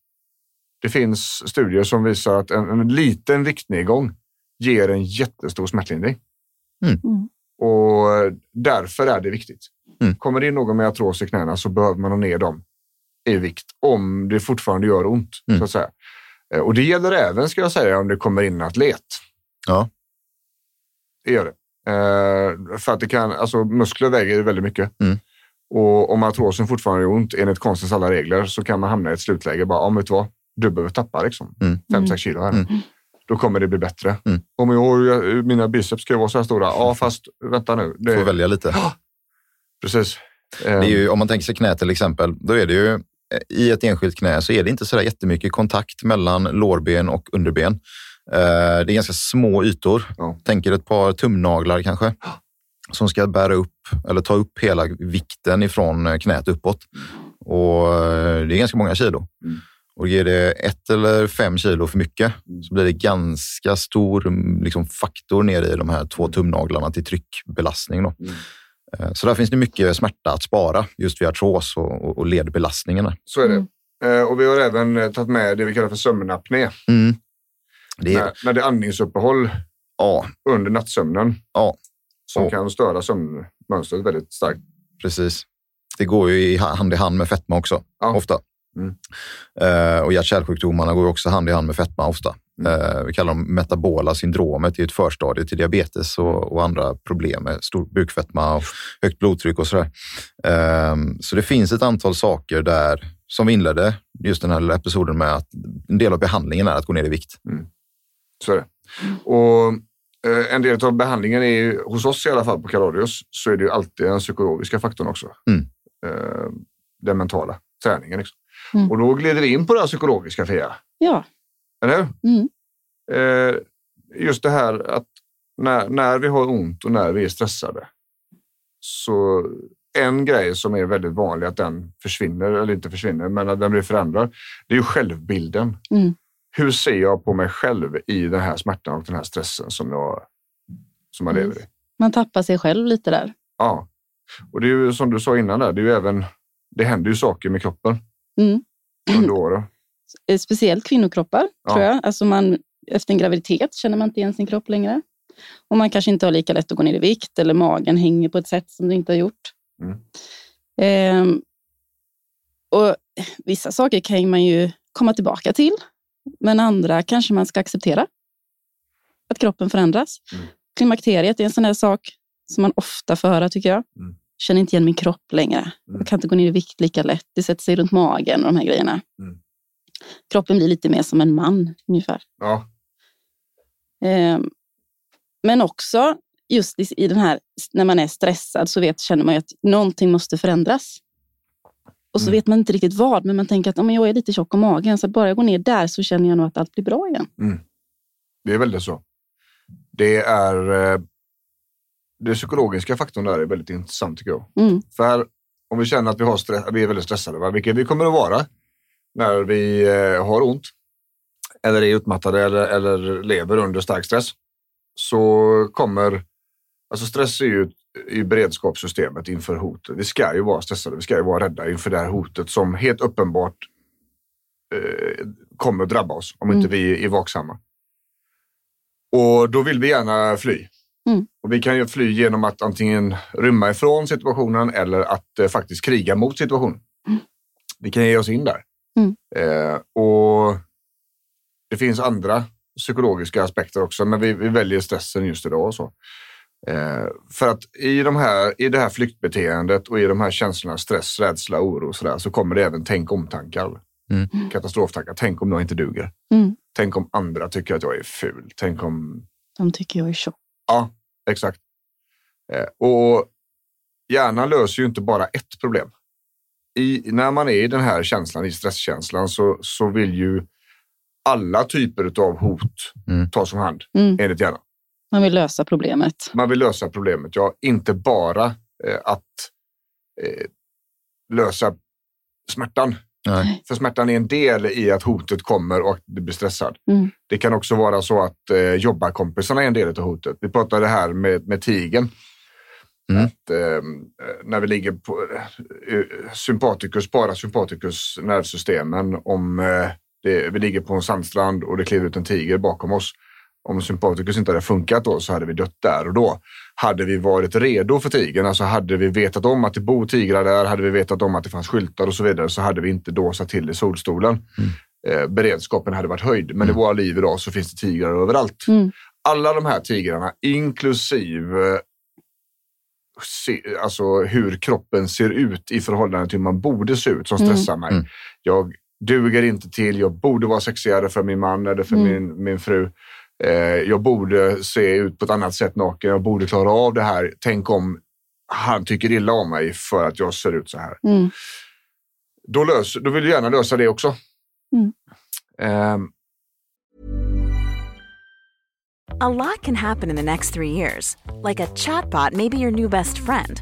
Det finns studier som visar att en, en liten viktnedgång ger en jättestor smärtlindring. Mm. Och därför är det viktigt. Mm. Kommer det in någon med artros i knäna så behöver man ha ner dem i vikt om det fortfarande gör ont. Mm. Så att säga. Eh, Och det gäller även, ska jag säga, om det kommer in en atlet. Ja. Det gör det. Eh, för att det kan, alltså muskler väger ju väldigt mycket. Mm. Och om artrosen fortfarande gör ont enligt konstens alla regler så kan man hamna i ett slutläge. Bara, om vet du vad? Du behöver tappa liksom Mm. 5-6 kilo här. Mm. Då kommer det bli bättre. Mm. Om jag, har- jag, mina biceps ska vara så här stora. Ja, fast vänta nu. Det, Får välja lite. Precis. Det är Ehm, ju, om man tänker sig knä till exempel, då är det ju eh, i ett enskilt knä så är det inte så där jättemycket kontakt mellan lårben och underben. Eh, Det är ganska små ytor. Ja. Tänker ett par tumnaglar kanske som ska bära upp eller ta upp hela vikten ifrån eh, knät uppåt. Och eh, det är ganska många kilo. Mm. Och ger det ett eller fem kilo för mycket så blir det ganska stor mm, liksom, faktor ner i de här två tumnaglarna till tryckbelastning. Då. Mm. Eh, Så där finns det mycket smärta att spara just vid artros och, och, och ledbelastningarna. Så är det. Mm. Eh, och vi har även eh, tagit med det vi kallar för sömnapné. Mm. Det är, När, när det är andningsuppehåll ja, under nattsömnen Ja. som Ja. kan störa sömnmönstret väldigt starkt. precis. Det går ju hand i hand med fetma också, Ja. ofta. Mm. Eh, och hjärt-kärlsjukdomarna går också hand i hand med fetma ofta. Mm. Eh, vi kallar dem metabola syndromet, det är ett förstadie till diabetes och, och andra problem med stor bukfetma och högt blodtryck och sådär. Eh, så det finns ett antal saker där som vi inledde just den här lilla episoden med att en del av behandlingen är att gå ner i vikt. Så är det. Och eh, en del av behandlingen är ju, hos oss i alla fall på Kaladius, så är det ju alltid den psykologiska faktorn också. Mm. Eh, den mentala träningen. Liksom. Mm. Och då glider vi in på det psykologiska Fia. Ja. Eller? Mm. Eh, just det här att när, när vi har ont och när vi är stressade. Så en grej som är väldigt vanlig att den försvinner, eller inte försvinner, men att den blir förändrad. Det är ju självbilden. Mm. Hur ser jag på mig själv i den här smärtan och den här stressen som jag, som jag Mm. lever i? Man tappar sig själv lite där. Ja, och det är ju som du sa innan där, det är ju även, det händer ju saker med kroppen Mm. under åren. Eh, Speciellt kvinnokroppar, Ja. tror jag. Alltså man, efter en graviditet känner man inte igen sin kropp längre. Och man kanske inte har lika lätt att gå ner i vikt eller magen hänger på ett sätt som det inte har gjort. Mm. Ehm, och vissa saker kan man ju komma tillbaka till, men andra kanske man ska acceptera. Att kroppen förändras. Mm. Klimakteriet är en sån där sak som man ofta får höra, tycker jag. Mm. Känner inte igen min kropp längre. Mm. Jag kan inte gå ner i vikt lika lätt. Det sätter sig runt magen och de här grejerna. Mm. Kroppen blir lite mer som en man, ungefär. Ja, Ehm, men också just i, den här, när man är stressad så vet, känner man att någonting måste förändras. Och så Mm. vet man inte riktigt vad, men man tänker att om jag är lite tjock om magen, så bara jag går ner där så känner jag nog att allt blir bra igen. det är väldigt så. Det är det psykologiska faktorn där är väldigt intressant tycker jag. Mm. För om vi känner att vi, har stress, vi är väldigt stressade, va? vilket vi kommer att vara när vi eh, har ont eller är utmattade eller, eller lever under stark stress, så kommer... Alltså stress är ju i beredskapssystemet inför hotet. Vi ska ju vara stressade, vi ska ju vara rädda inför det här hotet som helt uppenbart eh, kommer att drabba oss om inte vi är vaksamma. Och då vill vi gärna fly. Mm. Och vi kan ju fly genom att antingen rymma ifrån situationen eller att eh, faktiskt kriga mot situationen. Vi kan ge oss in där. Mm. Eh, och det finns andra psykologiska aspekter också, men vi, vi väljer stressen just idag. Och så. Eh, för att i, de här, i det här flyktbeteendet och i de här känslorna, stress, rädsla, oro och så, där, så kommer det även tänk om-tankar. Mm. Katastroftankar. Tänk om jag inte duger. Mm. Tänk om andra tycker att jag är ful. Tänk om... De tycker jag är tjock. Ja, exakt. Eh, och hjärnan löser ju inte bara ett problem. I, när man är i den här känslan, i stresskänslan, så, så vill ju alla typer av hot Mm. tas om hand Mm. enligt hjärnan. Man vill lösa problemet. Man vill lösa problemet, ja. Inte bara eh, att eh, lösa smärtan. Nej. För smärtan är en del i att hotet kommer och du blir stressad. Mm. Det kan också vara så att eh, jobbarkompisarna är en del av hotet. Vi pratade här med, med tigen. Mm. Att, eh, när vi ligger på eh, sympaticus, parasympaticus nervsystemen. Om eh, det, vi ligger på en sandstrand och det kliver ut en tiger bakom oss. Om sympaticus inte hade funkat då så hade vi dött där och då. Hade vi varit redo för tigern, alltså hade vi vetat om att det bor tigrar där, hade vi vetat om att det fanns skyltar och så vidare, så hade vi inte då satt till i solstolen. Eh, beredskapen hade varit höjd. Men i våra liv idag så finns det tigrar överallt. Mm. Alla de här tigrarna, inklusive se, alltså hur kroppen ser ut i förhållande till hur man borde se ut, som Mm. stressar mig. Mm. Jag duger inte till, jag borde vara sexigare för min man eller för Mm. min, min fru. Eh, jag borde se ut på ett annat sätt naken, jag borde klara av det här. Tänk om han tycker illa om mig för att jag ser ut så här. Mm. Då, lös, då vill du gärna lösa det också. Mm. Ehm, A lot can happen in the next three years. Like a chatbot may be your new best friend.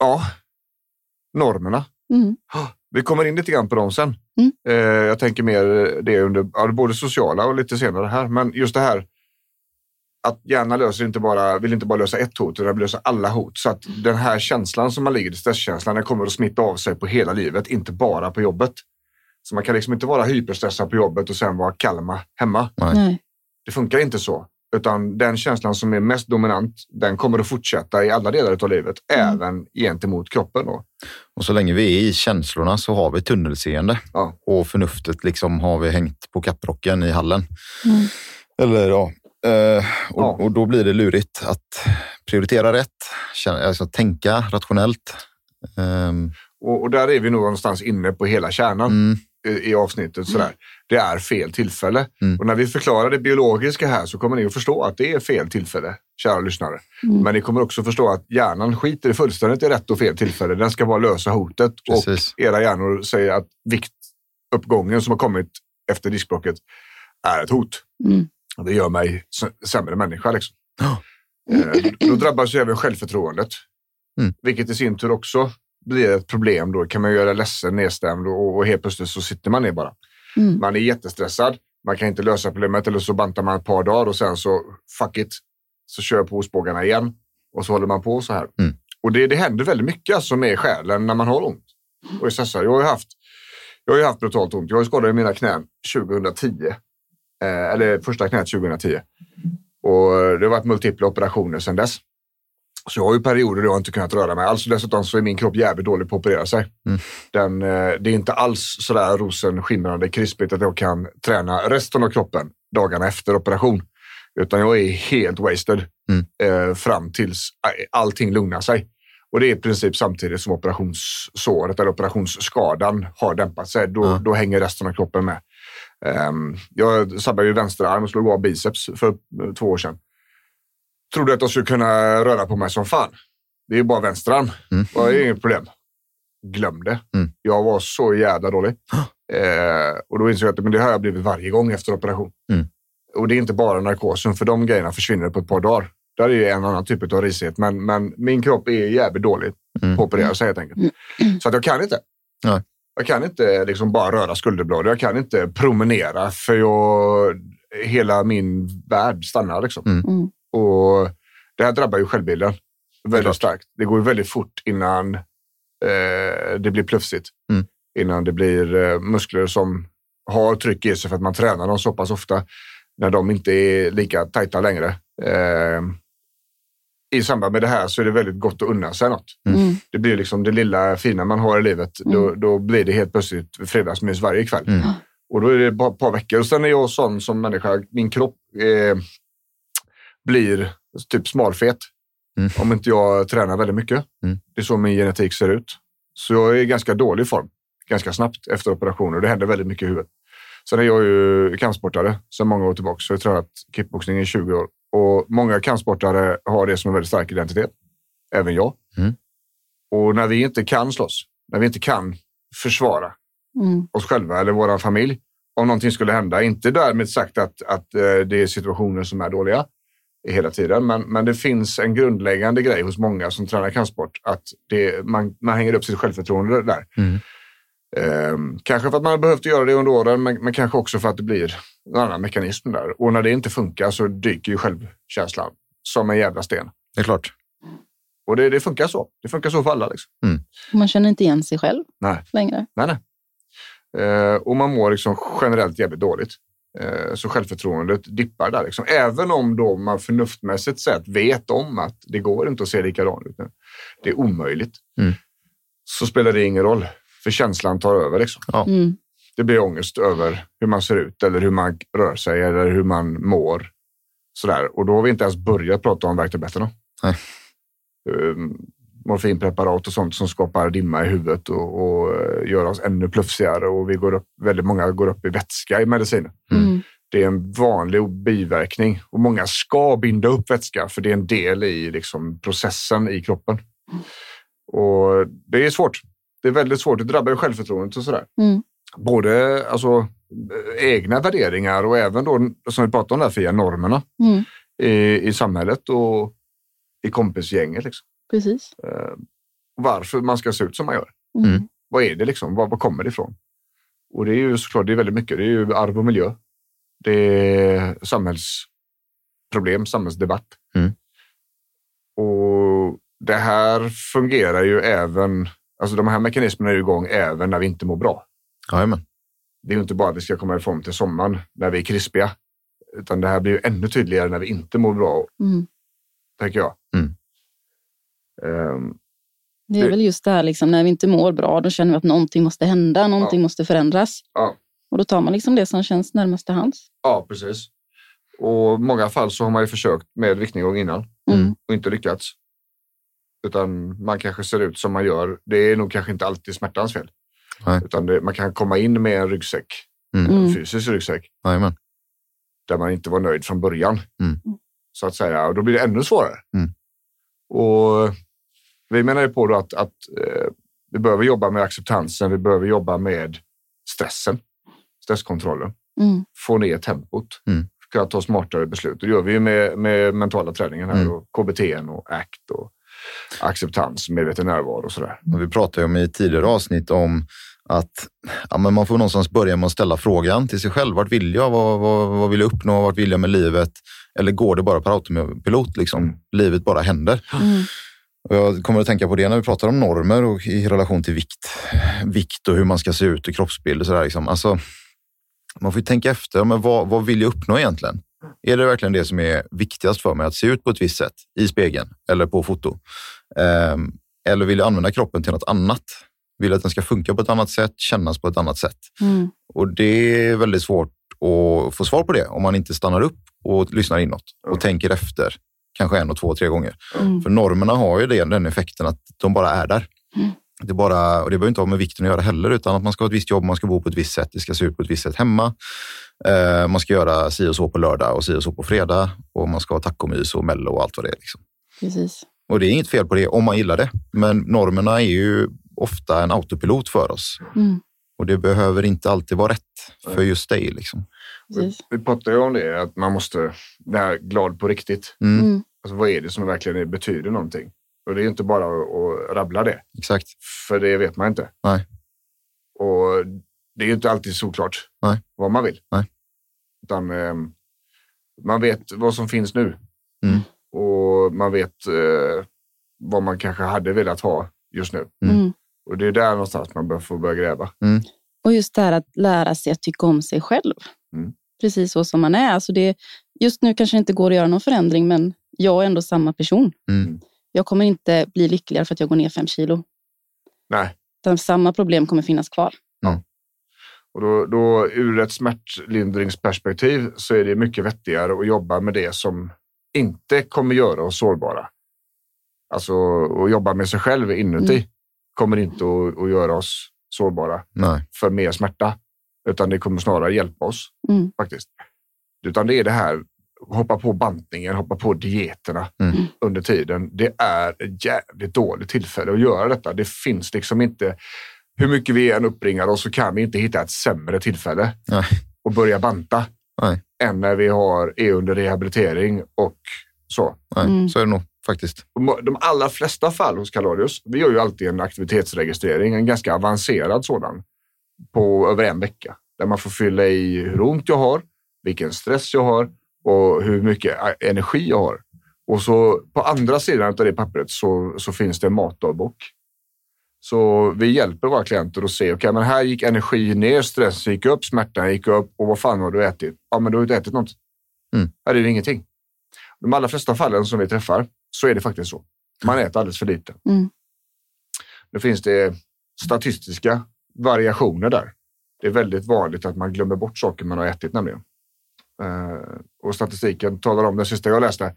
Ja, normerna. Mm. Vi kommer in lite grann på dem sen. Mm. Eh, jag tänker mer det under ja, både sociala och lite senare här. Men just det här att hjärnan löser inte bara, vill inte bara lösa ett hot, utan vill lösa alla hot. Så att den här känslan som man ligger i, stresskänslan, den kommer att smitta av sig på hela livet, inte bara på jobbet. Så man kan liksom inte vara hyperstressad på jobbet och sen vara kalma hemma. Nej. Det funkar inte så. Utan den känslan som är mest dominant, den kommer att fortsätta i alla delar av livet, Mm. även gentemot kroppen. Då. Och så länge vi är i känslorna så har vi tunnelseende. Ja. Och förnuftet liksom har vi hängt på kapprocken i hallen. Mm. Eller ja, eh, och, Ja. och då blir det lurigt att prioritera rätt, känna, alltså tänka rationellt. Ehm, Och, och där är vi nog någonstans inne på hela kärnan mm, i, avsnittet. Sådär. Det är fel tillfälle. Mm. Och när vi förklarar det biologiska här så kommer ni att förstå att det är fel tillfälle, kära lyssnare. Mm. Men ni kommer också förstå att hjärnan skiter fullständigt i rätt och fel tillfälle. Den ska bara lösa hotet. Precis. Och era hjärnor säger att viktuppgången som har kommit efter diskbråcket är ett hot. Mm. Och Det gör mig sämre människa. Liksom. Eh, Då drabbas ju även självförtroendet. Mm. Vilket i sin tur också blir ett problem. Då kan man göra ledsen, nedstämd och, och helt plötsligt så sitter man ner bara. Mm. Man är jättestressad. Man kan inte lösa problemet eller så bantar man ett par dagar och sen så fuck it. Så kör jag på ostbågarna igen och så håller man på så här. Mm. Och det, det händer väldigt mycket alltså med själen när man har ont och är stressad. Jag har ju haft, jag har ju haft brutalt ont. Jag har ju skadat i mina knän 2010. Eh, eller första knät 2010. Och det har varit multipla operationer sedan dess. Så jag har ju perioder då jag inte kunnat röra mig alls. Dessutom så är min kropp jävligt dålig på att operera sig. Mm. Den, eh, det är inte alls sådär rosenskimrande krispigt att jag kan träna resten av kroppen dagarna efter operation. Utan jag är helt wasted Mm. eh, fram tills allting lugnar sig. Och det är i princip samtidigt som operationssåret eller operationsskadan har dämpat sig. Då, Ja. då hänger resten av kroppen med. Um, jag sabbade ju vänsterarm och slog av biceps för eh, två år sedan. Trodde att jag skulle kunna röra på mig som fan. Det är bara vänsterarm. Mm. Det är inget problem. Glöm det. Mm. Jag var så jävla dålig. Eh, och då insåg jag att men det har jag blivit varje gång efter operation. Mm. Och det är inte bara narkosen, för de grejerna försvinner på ett par dagar. Där är ju en annan typ av risighet. Men, men min kropp är jävligt dålig Mm. på att operera sig helt enkelt. Så att jag kan inte. Nej. Jag kan inte liksom bara röra skulderbladet. Jag kan inte promenera för jag, hela min värld stannar. Liksom. Mm. Mm. Och det här drabbar ju självbilden väldigt Klart. starkt. Det går ju väldigt fort innan eh, det blir plufsigt. Mm. Innan det blir eh, muskler som har tryck i sig för att man tränar dem så pass ofta. När de inte är lika tajta längre. Eh, I samband med det här så är det väldigt gott att unna sig något. Mm. Det blir liksom det lilla fina man har i livet. Då, Mm. då blir det helt plötsligt fredagsmys varje kväll. Mm. Och då är det bara ett par veckor. Och sen är jag sån som människa. Min kropp eh, blir typ smalfet. Mm. Om inte jag tränar väldigt mycket. Mm. Det är så min genetik ser ut. Så jag är i ganska dålig form. Ganska snabbt efter operationer. Det händer väldigt mycket i huvudet. Sen är jag ju kampsportare sedan många år tillbaka. Så jag har tränat kickboxning i 20 år. Och många kampsportare har det som en väldigt stark identitet. Även jag. Mm. Och när vi inte kan slåss, när vi inte kan försvara Mm. oss själva eller vår familj om någonting skulle hända. Inte därmed sagt att, att eh, det är situationer som är dåliga hela tiden, men, men det finns en grundläggande grej hos många som tränar kampsport att det, man, man hänger upp sitt självförtroende där. Mm. Ehm, kanske för att man har behövt göra det under åren, men, men kanske också för att det blir en annan mekanism där. Och när det inte funkar så dyker ju självkänslan som en jävla sten. Det är klart. Och det, det funkar så. Det funkar så för alla. Liksom. Man känner inte igen sig själv Nej. längre. Nej, nej. Eh, och man mår liksom generellt jävligt dåligt. Eh, så självförtroendet dippar där. Liksom. Även om då man förnuftmässigt sett vet om att det går inte att se likadant ut. Det är omöjligt. Mm. Så spelar det ingen roll. För känslan tar över. Liksom. Mm. Det blir ångest över hur man ser ut eller hur man rör sig eller hur man mår. Sådär. Och då har vi inte ens börjat prata om värktabletterna. Nej. Morfinpreparat och sånt som skapar dimma i huvudet och, och eh, gör oss ännu plufsigare. Och vi går upp, väldigt många går upp i vätska i medicinen. Mm. Det är en vanlig biverkning och många ska binda upp vätska för det är en del i liksom, processen i kroppen. Och det är svårt. Det är väldigt svårt. Det drabbar ju självförtroendet och sådär. Mm. Både alltså, egna värderingar och även då, som vi pratade om där, Fia, normerna Mm. i, i samhället och i kompisgänget. Liksom. Precis. Eh, varför man ska se ut som man gör. Mm. Mm. Vad är det liksom? Var, var kommer det ifrån? Och det är ju såklart det är väldigt mycket. Det är ju arv och miljö. Det är samhällsproblem, samhällsdebatt. Mm. Och det här fungerar ju även, alltså de här mekanismerna är ju igång även när vi inte mår bra. Jajamän. Det är ju inte bara att vi ska komma ifrån till sommaren när vi är krispiga, utan det här blir ju ännu tydligare när vi inte mår bra, Mm. tänker jag. Mm. Ehm, Det är Det- väl just det här, liksom, när vi inte mår bra, då känner vi att någonting måste hända, någonting måste förändras. Ja. Och då tar man liksom det som känns närmast till hands. ja, precis. Och i många fall så har man ju försökt med viktnedgång innan Mm. och inte lyckats. Utan man kanske ser ut som man gör. Det är nog kanske inte alltid smärtans fel. Nej. Utan det, man kan komma in med en ryggsäck, Mm. en Mm. fysisk ryggsäck, Jajamän. där man inte var nöjd från början. Mm. Så att säga. Och då blir det ännu svårare. Mm. Och vi menar ju på då att, att eh, vi behöver jobba med acceptansen. Vi behöver jobba med stressen, stresskontrollen, Mm. få ner tempot. Mm. Kunna ta smartare beslut. Det gör vi ju med, med mentala träningen här Mm. och KBT och ACT och acceptans, medveten närvaro och sådär. Och vi pratade ju om i tidigare avsnitt om att ja, men man får någonstans börja med att ställa frågan till sig själv. Vart vill jag? Vad, vad, vad vill jag uppnå? Vart vill jag med livet? Eller går det bara per autopilot? Liksom? Mm. Livet bara händer. Mm. Jag kommer att tänka på det när vi pratar om normer och i relation till vikt. Vikt och hur man ska se ut och kroppsbild och sådär. Liksom. Alltså, man får ju tänka efter, men vad, vad vill jag uppnå egentligen? Är det verkligen det som är viktigast för mig? Att se ut på ett visst sätt i spegeln eller på foto? Ehm, eller vill jag använda kroppen till något annat? Vill jag att den ska funka på ett annat sätt, kännas på ett annat sätt? Mm. Och det är väldigt svårt att få svar på det om man inte stannar upp och lyssnar inåt och Mm. tänker efter. Kanske en och två, tre gånger. Mm. För normerna har ju det, den effekten att de bara är där. Mm. Det, bara, och det behöver inte ha med vikten att göra heller, utan att man ska ha ett visst jobb, man ska bo på ett visst sätt, det ska se ut på ett visst sätt hemma. Eh, man ska göra si och så på lördag och si och så på fredag och man ska ha tacomys och mello och allt vad det är. Liksom. Precis. Och det är inget fel på det om man gillar det, men normerna är ju ofta en autopilot för oss. Mm. Och det behöver inte alltid vara rätt för just dig. Liksom. Precis. Vi pratade ju om det, att man måste, här glad på riktigt. Mm, Mm. Alltså, vad är det som verkligen betyder någonting? Och det är inte bara att, rabbla det, Exakt. för det vet man inte. Nej. Och det är ju inte alltid såklart Nej. vad man vill. Nej. Utan eh, man vet vad som finns nu. Mm. Och man vet eh, vad man kanske hade velat ha just nu. Mm. Mm. Och det är där någonstans man bör få börja gräva. Och just det här att lära sig att tycka om sig själv. Mm. Precis så som man är. Alltså det, just nu kanske det inte går att göra någon förändring, men jag är ändå samma person. Mm. Jag kommer inte bli lyckligare för att jag går ner fem kilo. Nej. Utan samma problem kommer finnas kvar. Och då, då ur ett smärtlindringsperspektiv så är det mycket vettigare att jobba med det som inte kommer göra oss sårbara. Alltså att jobba med sig själv inuti Mm. kommer inte att, att göra oss sårbara Nej. för mer smärta, utan det kommer snarare hjälpa oss Mm. faktiskt. Utan det är det här, hoppa på bantningen, hoppa på dieterna Mm. under tiden. Det är ett jävligt dåligt tillfälle att göra detta. Det finns liksom inte, hur mycket vi än uppringar oss så kan vi inte hitta ett sämre tillfälle Nej. att börja banta Nej. än när vi har, är under rehabilitering och så. Nej. Mm. Så är det nog faktiskt. De- allra flesta fall hos Kaladius, vi gör ju alltid en aktivitetsregistrering, en ganska avancerad sådan, på över en vecka. Där man får fylla i hur ont jag har, vilken stress jag har och hur mycket energi jag har. Och så på andra sidan av det pappret så, så finns det en matdagbok. Så vi hjälper våra klienter att se, okej, men här gick energi ner, stressen gick upp, smärtan gick upp och vad fan har du ätit? Ja, men du har inte ätit något. Mm. Här är det ingenting. De allra flesta fallen som vi träffar så är det faktiskt så. Man äter alldeles för lite. Mm. Nu finns det statistiska variationer där. Det är väldigt vanligt att man glömmer bort saker man har ätit nämligen. Eh, och statistiken talar om, den sista jag läste,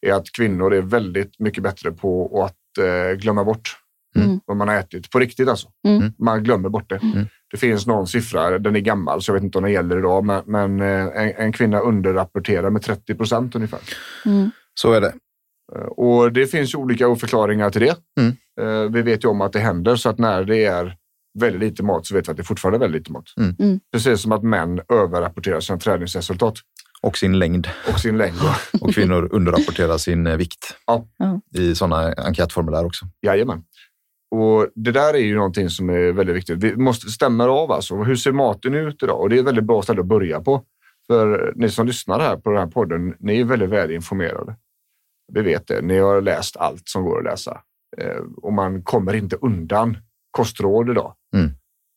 är att kvinnor är väldigt mycket bättre på att eh, glömma bort Mm. vad man har ätit. På riktigt alltså. Mm. Man glömmer bort det. Mm. Det finns någon siffra, den är gammal så jag vet inte om den gäller idag, men, men eh, en, en kvinna underrapporterar med 30 procent ungefär. Mm. Så är det. Och det finns olika förklaringar till det. Mm. Vi vet ju om att det händer, så att när det är väldigt lite mat så vet vi att det fortfarande är väldigt lite mat. Mm. Mm. Precis som att män överrapporterar sina träningsresultat Och sin längd. och sin längd. Och kvinnor underrapporterar sin eh, vikt Ja. Ja. i sådana enkätformulär också. Jajamän. Och Det där är ju någonting som är väldigt viktigt. Vi måste stämma av alltså. Hur ser maten ut idag? Och det är ett väldigt bra ställe att börja på. För ni som lyssnar här på den här podden, ni är väldigt välinformerade. Vi vet det. Ni har läst allt som går att läsa. Eh, och man kommer inte undan kostråd idag. Mm.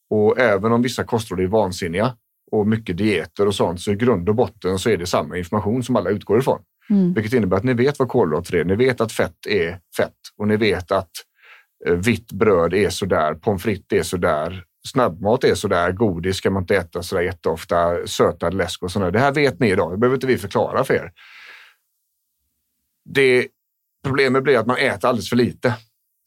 Och även om vissa kostråd är vansinniga och mycket dieter och sånt, så i grund och botten så är det samma information som alla utgår ifrån. Mm. Vilket innebär att ni vet vad kolhydrater är. Ni vet att fett är fett och ni vet att eh, vitt bröd är sådär, pommes frites är sådär, snabbmat är sådär, godis ska man inte äta sådär jätteofta, sötad läsk och sådär. Det här vet ni idag, det behöver inte vi förklara för er. Det, problemet blir att man äter alldeles för lite.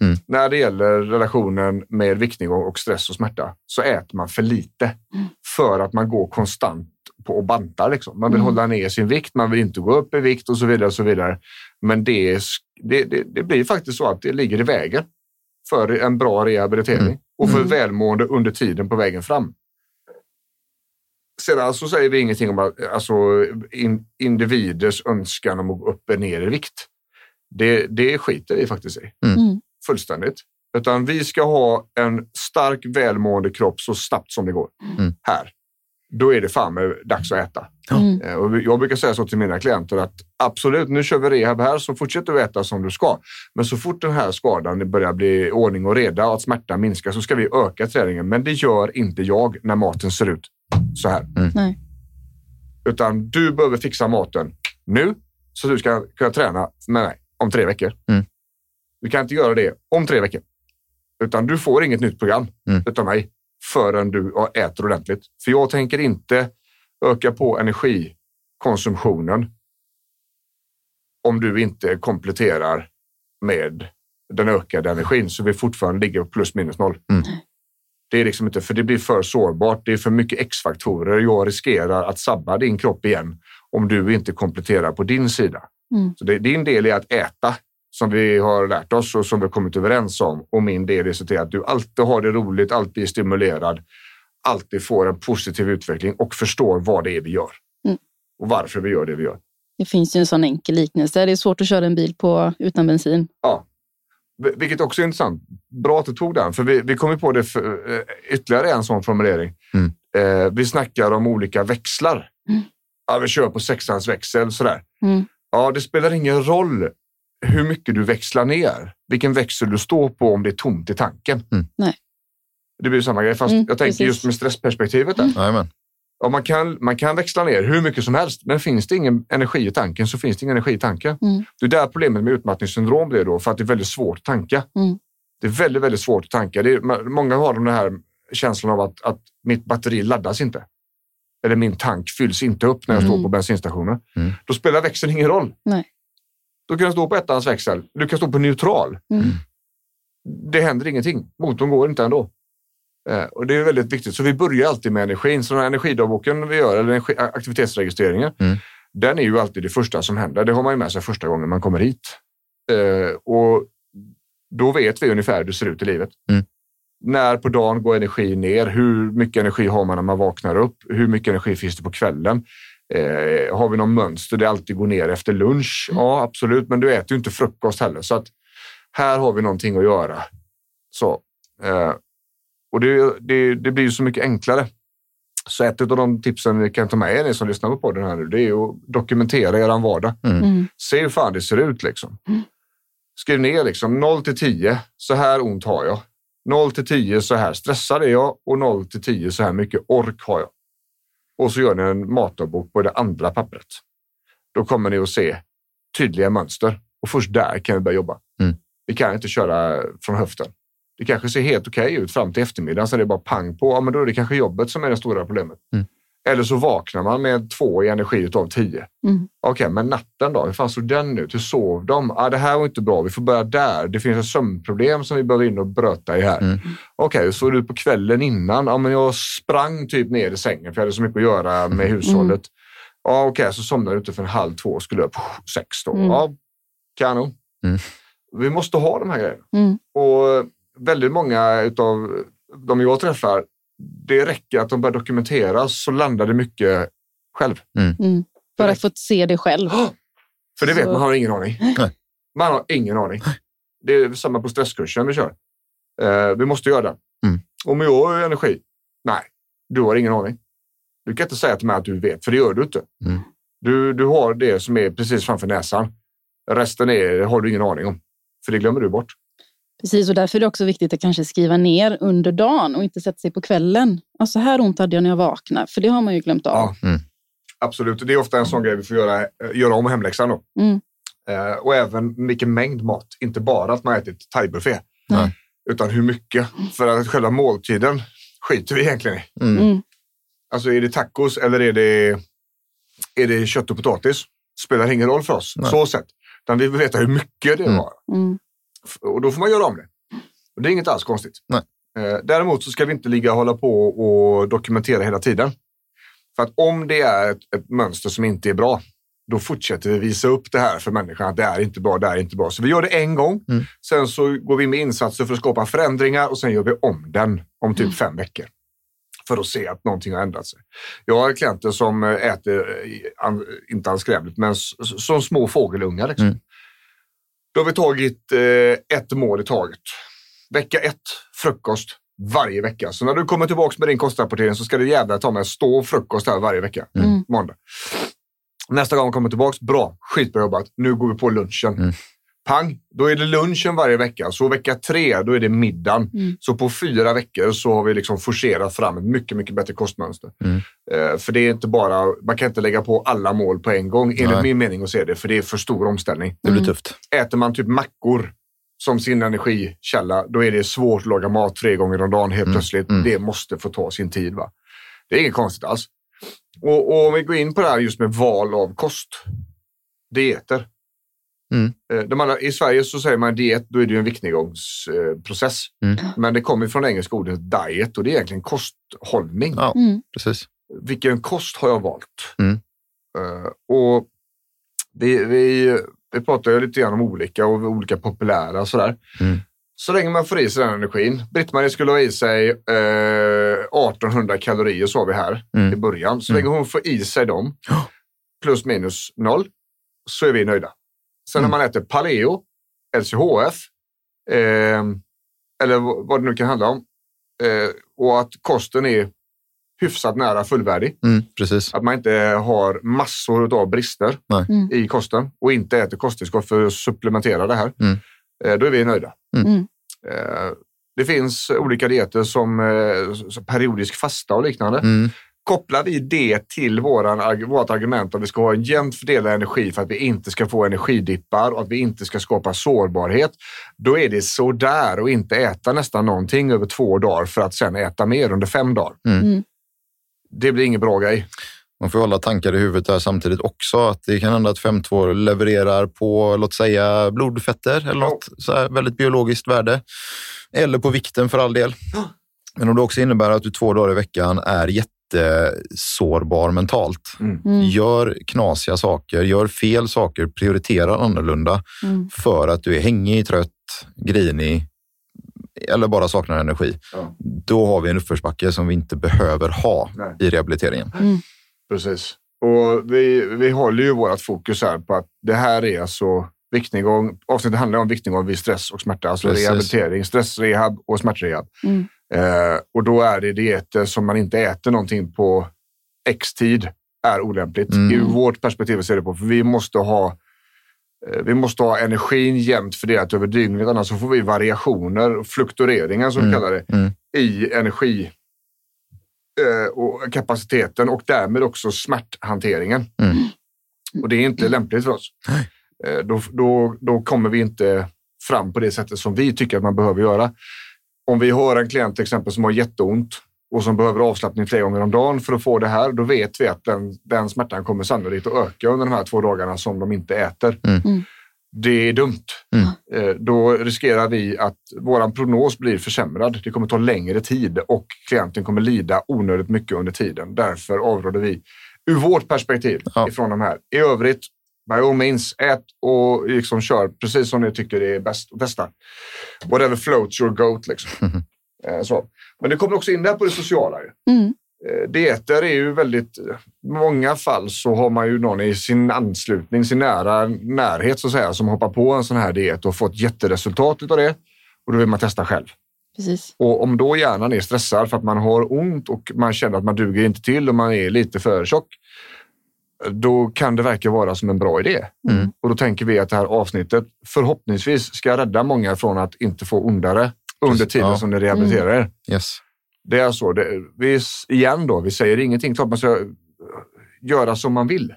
Mm. När det gäller relationen med viktning och stress och smärta så äter man för lite Mm. för att man går konstant på och bantar. Liksom. Man vill Mm. hålla ner sin vikt, man vill inte gå upp i vikt och så vidare. Och så vidare. Men det, det, det, det blir faktiskt så att det ligger i vägen för en bra rehabilitering Mm. och för Mm. välmående under tiden på vägen fram. Sedan så säger vi ingenting om att, alltså, in, individers önskan om att gå upp eller ner i vikt. Det, det skiter vi faktiskt i Mm. Fullständigt. Utan vi ska ha en stark, välmående kropp så snabbt som det går. Mm. Här. Då är det fan med dags att äta. Mm. Eh, Och jag brukar säga så till mina klienter att absolut, nu kör vi rehab här så fortsätter du äta som du ska. Men så fort den här skadan börjar bli ordning och reda och att smärtan minskar så ska vi öka träningen. Men det gör inte jag när maten ser ut så här. Nej. Utan du behöver fixa maten nu så att du ska kunna träna med mig om tre veckor. Mm. Du kan inte göra det om tre veckor. Utan du får inget nytt program Mm. utav mig förrän du äter ordentligt. För jag tänker inte öka på energikonsumtionen om du inte kompletterar med den ökade energin så vi fortfarande ligger på plus minus noll. Mm. Det är liksom inte, för det blir för sårbart. Det är för mycket X-faktorer. Jag riskerar att sabba din kropp igen om du inte kompletterar på din sida. Mm. Så det, din del är att äta som vi har lärt oss och som vi har kommit överens om. Och min del är att se till att du alltid har det roligt, alltid är stimulerad, alltid får en positiv utveckling och förstår vad det är vi gör. Mm. Och varför vi gör det vi gör. Det finns ju en sån enkel liknelse. Det är svårt att köra en bil på, utan bensin. Ja. Vil- Vilket också är intressant. Bra att du tog den, för vi, vi kom ju på det för, eh, ytterligare en sån formulering. Mm. Eh, vi snackar om olika växlar. Mm. Ja, vi kör på sexans växel sådär. Mm. Ja, det spelar ingen roll hur mycket du växlar ner, vilken växel du står på om det är tomt i tanken. Mm. Nej. Det blir samma grej, fast Mm, jag tänker precis. just med stressperspektivet. Där. Jajamän. Ja, man, kan, man kan växla ner hur mycket som helst, men finns det ingen energi i tanken så finns det ingen energi i tanken. Mm. Det är där problemet med utmattningssyndrom blir då, för att det är väldigt svårt att tanka. Mm. Det är väldigt, väldigt svårt att tanka. Det är, många har den här känslan av att, att mitt batteri laddas inte. Eller min tank fylls inte upp när jag Mm. står på bensinstationen. Mm. Då spelar växeln ingen roll. Nej. Du kan stå på ettans växel. Du kan stå på neutral. Mm. Det händer ingenting. Motorn går inte ändå. Eh, och det är väldigt viktigt. Så vi börjar alltid med energin. Så den här energidagboken vi gör, eller energi, aktivitetsregistreringen, Mm. den är ju alltid det första som händer. Det har man ju med sig första gången man kommer hit. Eh, och då vet vi ungefär hur det ser ut i livet. Mm. När på dagen går energi ner? Hur mycket energi har man när man vaknar upp? Hur mycket energi finns det på kvällen? Eh, har vi någon mönster det alltid går ner efter lunch? Ja, absolut, men du äter ju inte frukost heller. Så att här har vi någonting att göra. Så, eh, och det, det, det blir ju så mycket enklare. Så ett av de tipsen ni kan ta med er, ni som lyssnar på podden här nu, det är att dokumentera er vardag. Mm. Se hur fan det ser ut liksom. Skriv ner liksom 0 till 10, så här ont har jag. 0 till 10, så här stressad är jag och 0 till 10, så här mycket ork har jag. Och så gör ni en matdagbok på det andra pappret. Då kommer ni att se tydliga mönster och först där kan vi börja jobba. Mm. Vi kan inte köra från höften. Det kanske ser helt okej ut fram till eftermiddagen, så det är bara pang på. Ja, men då är det kanske jobbet som är det stora problemet. Mm. Eller så vaknar man med två i energi utav tio. Mm. Okej, men natten då? Hur fan såg den ut? Hur sov de? Ah, det här var inte bra. Vi får börja där. Det finns ett sömnproblem som vi behöver in och bröta i här. Mm. Okej, hur såg det ut på kvällen innan? Ja, men jag sprang typ ner i sängen för jag hade så mycket att göra med hushållet. Ja, Okej, så somnade jag ute för en halv två och skulle upp sex då. Mm. Ja, kanon. Mm. Vi måste ha de här grejerna. Mm. Och väldigt många av de jag träffar, det räcker att de börjar dokumentera så landar det mycket själv. Mm. För att få se det själv. För det vet Så- man har ingen aning. Nej. Man har ingen aning. Det är samma på stresskursen vi kör. Eh, vi måste göra det. Mm. Om jag har energi? Nej, du har ingen aning. Du kan inte säga till mig att du vet, för det gör du inte. Mm. Du, du har det som är precis framför näsan. Resten är, har du ingen aning om, för det glömmer du bort. Precis, och därför är det också viktigt att kanske skriva ner under dagen och inte sätta sig på kvällen. Ja, så här ont hade jag när jag vaknade, för det har man ju glömt av. Ja. Mm. Absolut, det är ofta en sån grej vi får göra, eh, göra om hemläxan. Då. Mm. Eh, och även vilken mängd mat. Inte bara att man ätit thaibuffé. Nej. Utan hur mycket. För att själva måltiden skiter vi egentligen i. Mm. Mm. Alltså är det tacos eller är det, är det kött och potatis? Spelar ingen roll för oss. Nej. Så sett. Utan vi vill veta hur mycket det Mm. var. Mm. Och då får man göra om det. Och det är inget alls konstigt. Nej. Eh, däremot så ska vi inte ligga och hålla på och dokumentera hela tiden. För att om det är ett, ett mönster som inte är bra, då fortsätter vi visa upp det här för människan att det är inte bra, det är inte bra. Så vi gör det en gång. Mm. Sen så går vi med insatser för att skapa förändringar och sen gör vi om den om typ fem veckor. För att se att någonting har ändrat sig. Jag har klienter som eh, äter, eh, inte anskrävligt, men s- s- som små fågelungar. Liksom. Mm. Då har vi tagit eh, ett mål i taget. Vecka ett, frukost varje vecka. Så när du kommer tillbaka med din kostrapportering så ska det jävla ta med stå frukost här varje vecka. Mm. Måndag. Nästa gång kommer tillbaka, bra, skitbra jobbat. Nu går vi på lunchen. Mm. Pang, då är det lunchen varje vecka. Så vecka tre, då är det middagen. Mm. Så på fyra veckor så har vi liksom forcerat fram ett mycket, mycket bättre kostmönster. Mm. Eh, för det är inte bara, man kan inte lägga på alla mål på en gång, enligt Nej. min mening att se det, för det är för stor omställning. Det blir Mm. tufft. Äter man typ mackor som sin energikälla, då är det svårt att laga mat tre gånger om dagen helt Mm. plötsligt. Mm. Det måste få ta sin tid. Va? Det är inget konstigt alls. Och, och om vi går in på det här just med val av kost. Dieter. Mm. Eh, andra, I Sverige så säger man diet, då är det ju en viktnedgångsprocess. Mm. Men det kommer från det engelska ordet diet och det är egentligen kosthållning. Ja, Mm. precis. Vilken kost har jag valt? Mm. Eh, och vi, vi, vi pratar ju lite grann om olika och olika populära och sådär. Mm. Så länge man får i sig den energin. Britt-Marie skulle ha i sig eh, 1800 kalorier sa vi här Mm. i början. Så Mm. länge hon får i sig dem, plus minus noll, så är vi nöjda. Sen Mm. när man äter paleo, LCHF, eh, eller vad det nu kan handla om, eh, och att kosten är hyfsat nära fullvärdig. Mm, precis. Att man inte har massor av brister Mm. i kosten och inte äter kosttillskott för att supplementera det här. Mm. Eh, Då är vi nöjda. Mm. Eh, Det finns olika dieter som eh, som periodisk fasta och liknande. Mm. Kopplar vi det till våran, vårt argument att vi ska ha en jämnt fördelad energi för att vi inte ska få energidippar och att vi inte ska skapa sårbarhet, då är det så där och inte äta nästan någonting över två dagar för att sen äta mer under fem dagar. Mm. Det blir ingen bra grej. Man får hålla tankar i huvudet där samtidigt också. Att det kan hända att 5.2 levererar på, låt säga, blodfetter eller något så här väldigt biologiskt värde. Eller på vikten för all del. Men om det också innebär att du två dagar i veckan är jättesårbar mentalt. Mm. Gör knasiga saker, gör fel saker, prioriterar annorlunda Mm. för att du är hängig, trött, grinig eller bara saknar energi. Ja. Då har vi en uppförsbacke som vi inte behöver ha Nej. i rehabiliteringen. Precis. Och vi, vi håller ju vårt fokus här på att det här är alltså viktnedgång. Avsnittet handlar om viktnedgång vid stress och smärta, alltså Precis. rehabilitering, stressrehab och smärtrehab. Mm. Eh, och då är det dieter som man inte äter någonting på x tid är olämpligt. Mm. I vårt perspektiv ser det på, för vi måste ha eh, vi måste ha energin jämnt fördelat över dygnet, annars så får vi variationer, fluktueringar som vi Mm. kallar det, Mm. i energi eh, och kapaciteten och därmed också smärthanteringen. Mm. Och det är inte lämpligt för oss. Eh, Då, då, då kommer vi inte fram på det sättet som vi tycker att man behöver göra. Om vi har en klient till exempel som har jätteont och som behöver avslappning tre gånger om dagen för att få det här, då vet vi att den, den smärtan kommer sannolikt att öka under de här två dagarna som de inte äter. Mm. Mm. Det är dumt. Mm. Eh, Då riskerar vi att vår prognos blir försämrad. Det kommer ta längre tid och klienten kommer lida onödigt mycket under tiden. Därför avråder vi ur vårt perspektiv Ja. ifrån de här. I övrigt, by all means, ät och liksom kör precis som ni tycker är bäst att testa. Whatever floats your goat. Liksom. Mhm. Eh, Så. Men det kommer också in där på det sociala. Mm. Eh, Dieter är ju väldigt, i många fall så har man ju någon i sin anslutning, sin nära närhet så att säga, som hoppar på en sån här diet och fått jätteresultat utav det. Och då vill man testa själv. Precis. Och om då hjärnan är stressad för att man har ont och man känner att man duger inte till och man är lite för tjock, då kan det verka vara som en bra idé. Mm. Och då tänker vi att det här avsnittet förhoppningsvis ska rädda många från att inte få ondare under tiden ja. som ni rehabiliterar er. Yes. Det är så. Det, vi, igen då, vi säger ingenting att man ska eh, göra som man vill.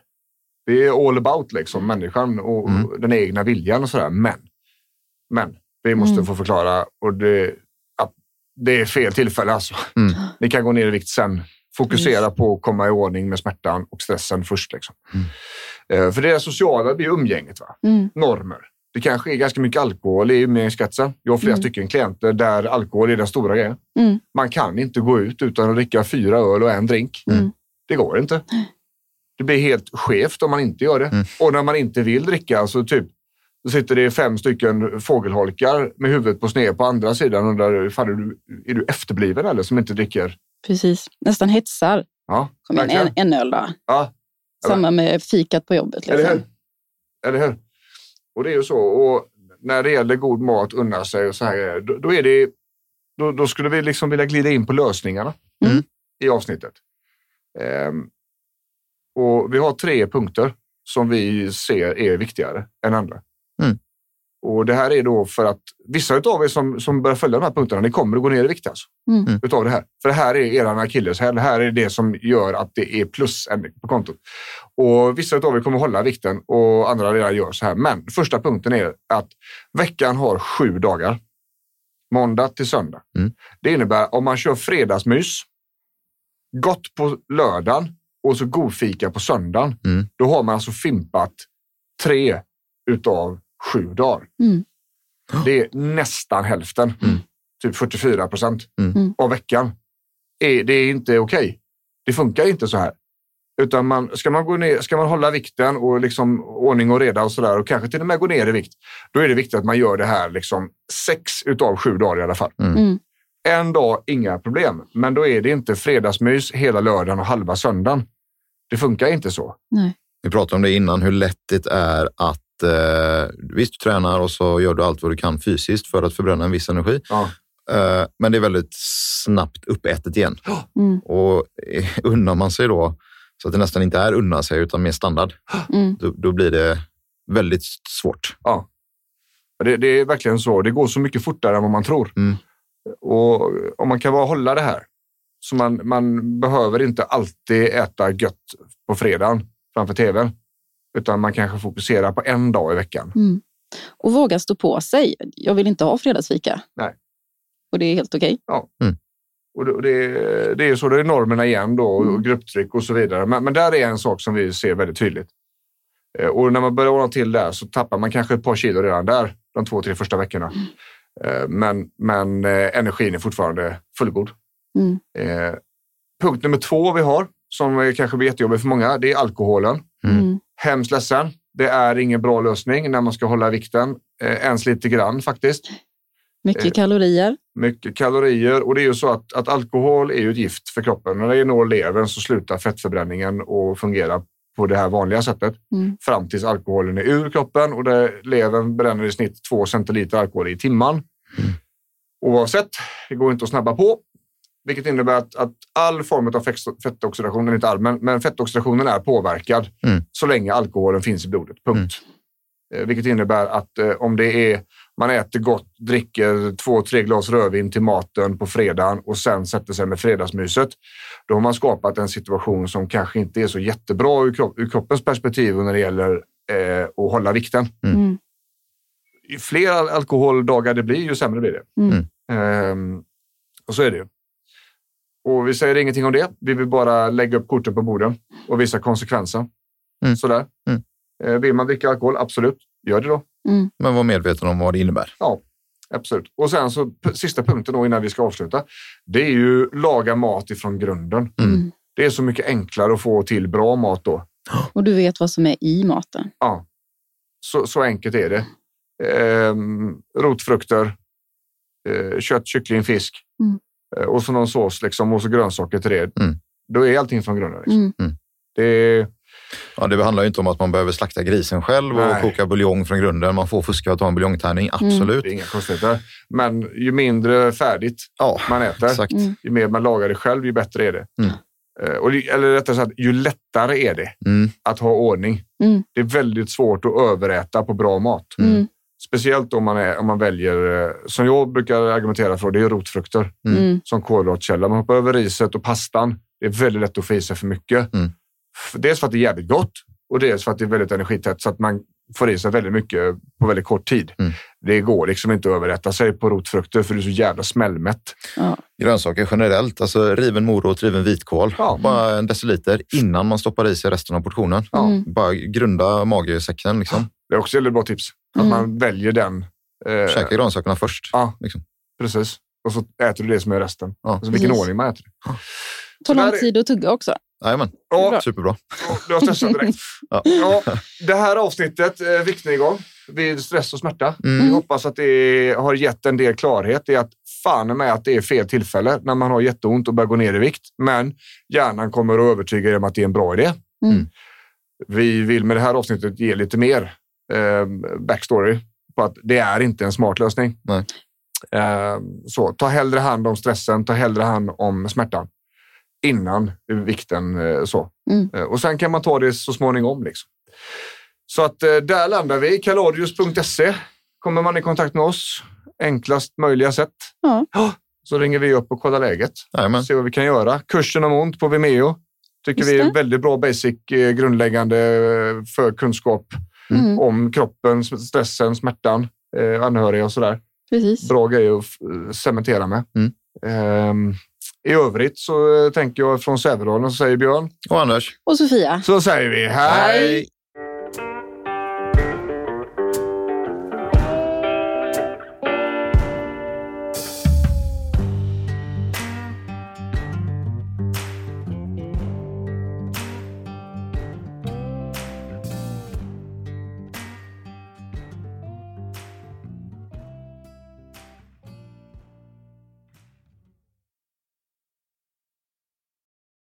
Det är all about liksom, människan och Mm. den egna viljan och sådär. Men, men vi måste Mm. få förklara och det, det är fel tillfälle alltså. Mm. Ni kan gå ner i vikt sen. Fokusera Yes. på att komma i ordning med smärtan och stressen först. Liksom. Mm. Eh, För det sociala blir umgänget. Va? Mm. Normer. Det kanske är ganska mycket alkohol i umgängeskretsen. Jag har flera Mm. stycken klienter där alkohol är den stora grejen. Mm. Man kan inte gå ut utan att dricka fyra öl och en drink. Mm. Det går inte. Det blir helt skevt om man inte gör det. Mm. Och när man inte vill dricka, alltså typ, då sitter det fem stycken fågelholkar med huvudet på sned på andra sidan och undrar, fan, är, du, är du efterbliven eller som inte dricker? Precis. Nästan hetsar. Ja, Kom verkligen. en, en öl då. Ja, Samma med fikat på jobbet. Eller Liksom. hur? Eller hur? Och det är ju så. Och när det gäller god mat, unna sig och så här då, då är det då, då skulle vi liksom vilja glida in på lösningarna Mm. i avsnittet. Ehm, och vi har tre punkter som vi ser är viktigare än andra. Mm. Och det här är då för att vissa av er som, som börjar följa de här punkterna, ni kommer att gå ner i vikt alltså. Mm. Mm. Utav det här. För det här är eran akilleshäl. Det här är det som gör att det är plus på kontot. Och vissa av er kommer hålla vikten och andra redan gör så här. Men första punkten är att veckan har sju dagar. Måndag till söndag. Mm. Det innebär om man kör fredagsmys, gott på lördagen och så godfika på söndagen. Mm. Då har man alltså fimpat tre utav sju dagar. Mm. Det är nästan hälften, Mm. typ 44 procent Mm. Mm. av veckan. Är, det är inte okej. Det funkar inte så här. Utan man, ska, man gå ner, ska man hålla vikten och liksom ordning och reda och sådär och kanske till och med gå ner i vikt, då är det viktigt att man gör det här liksom sex utav sju dagar i alla fall. Mm. En dag, inga problem. Men då är det inte fredagsmys hela lördagen och halva söndagen. Det funkar inte så. Nej. Vi pratade om det innan, hur lätt det är att eh, visst, du tränar och så gör du allt vad du kan fysiskt för att förbränna en viss energi. Ja. Eh, men det är väldigt snabbt uppätet igen. Mm. Och eh, unnar man sig då, så att det nästan inte är unna sig utan mer standard, Mm. då, då blir det väldigt svårt. Ja. Det, det är verkligen så. Det går så mycket fortare än vad man tror. Mm. Och om man kan bara hålla det här. Så man, man behöver inte alltid äta gött på fredagen framför tvn. Utan man kanske fokuserar på en dag i veckan. Mm. Och våga stå på sig. Jag vill inte ha fredagsfika. Nej. Och det är helt okej. Och det, och det, det är så, det är normerna igen då Mm. och grupptryck och så vidare. Men, men där är en sak som vi ser väldigt tydligt. Eh, Och när man börjar ordna till där så tappar man kanske ett par kilo redan där de två, tre första veckorna. Eh, Men, men eh, energin är fortfarande fullgod. Mm. Eh, punkt nummer två vi har, som kanske blir jättejobbig för många, det är alkoholen. Mm. Mm. Hemskt ledsen. Det är ingen bra lösning när man ska hålla vikten. Eh, ens lite grann faktiskt. Mycket Eh. kalorier. Mycket kalorier och det är ju så att, att alkohol är ju ett gift för kroppen. När det når levern så slutar fettförbränningen och fungera på det här vanliga sättet Mm. fram tills alkoholen är ur kroppen och det, levern bränner i snitt två centiliter alkohol i timman. Oavsett, det går inte att snabba på. Vilket innebär att, att all form av fettoxidation, inte all, men, men fettoxidationen är påverkad Mm. så länge alkoholen finns i blodet. Punkt. Eh, vilket innebär att eh, om det är man äter gott, dricker två, tre glas rödvin till maten på fredagen och sen sätter sig med fredagsmyset. Då har man skapat en situation som kanske inte är så jättebra ur, kropp, ur kroppens perspektiv när det gäller eh, att hålla vikten. Mm. Mm. Ju fler al- alkoholdagar det blir, ju sämre blir det. Mm. Ehm, och så är det ju. Och vi säger ingenting om det. Vi vill bara lägga upp korten på borden och visa konsekvenser. Mm. Sådär. Mm. Eh, vill man dricka alkohol, absolut. Gör det då. Mm. Men var medveten om vad det innebär. Absolut. Och sen så sista punkten då innan vi ska avsluta. Det är ju laga mat ifrån grunden. Mm. Mm. Det är så mycket enklare att få till bra mat då. Och du vet vad som är i maten. Ja, så, så enkelt är det. Ehm, rotfrukter, eh, kött, kyckling, fisk Mm. Eh, och så någon sås liksom, och så grönsaker till det. Mm. Då är allting från grunden. Liksom. Mm. Det är, Ja, det handlar ju inte om att man behöver slakta grisen själv och Nej. koka buljong från grunden. Man får fuska och ta en buljongtärning, absolut. Det är inga konstigheter. Men ju mindre färdigt Ja, man äter, exakt. Mm. ju mer man lagar det själv, ju bättre är det. Mm. Eh, Och, det- eller rättare sagt, ju lättare är det Mm. att ha ordning. Mm. Det är väldigt svårt att överäta på bra mat. Mm. Speciellt om man, är, om man väljer, eh, som jag brukar argumentera för, det är rotfrukter Mm. Mm. som kolhydratkälla. Man hoppar över riset och pastan. Det är väldigt lätt att få i sig för mycket. Mm. Dels för att det är jävligt gott och dels för att det är väldigt energitätt så att man får i sig väldigt mycket på väldigt kort tid. Mm. Det går liksom inte att överrätta sig på rotfrukter för det är så jävla smällmätt. Ja. Grönsaker generellt, alltså riven morot, riven vitkål. Ja. Bara en deciliter innan man stoppar i sig resten av portionen. Ja. Mm. Bara grunda magesäcken. Liksom. Det är också ett bra tips. Att Mm. man väljer den. Eh, Käka grönsakerna först. Ja. Liksom. Precis. Och så äter du det som är resten. Ja. Alltså vilken Precis. ordning man äter. Ta lång där är- tid att tugga också. Jajamän, Ja, superbra. du har stressat direkt. Ja. Ja, det här avsnittet, eh, viktnedgång vid stress och smärta. Mm. Vi hoppas att det har gett en del klarhet i att fan med att det är fel tillfälle när man har jätteont och börjar gå ner i vikt. Men hjärnan kommer att övertyga er om att det är en bra idé. Mm. Vi vill med det här avsnittet ge lite mer backstory på att det är inte en smart lösning. Nej. Eh, så ta hellre hand om stressen, ta hellre hand om smärtan innan vikten. Eh, så. Mm. Eh, och sen kan man ta det så småningom. Liksom. Så att eh, där landar vi. Kalorius.se kommer man i kontakt med oss. Enklast möjliga sätt. Ja. Så ringer vi upp och kollar läget. Jajamän. Se vad vi kan göra. Kursen om ont på Vimeo tycker Just vi är en väldigt bra basic grundläggande för kunskap Mm. om kroppen, stressen, smärtan, eh, anhöriga och sådär. Precis. Bra grejer att cementera med. Mm. Ehm, I övrigt så eh, tänker jag från Sävedalen så säger Björn. Och Anders? Och Sofia. Så säger vi hej!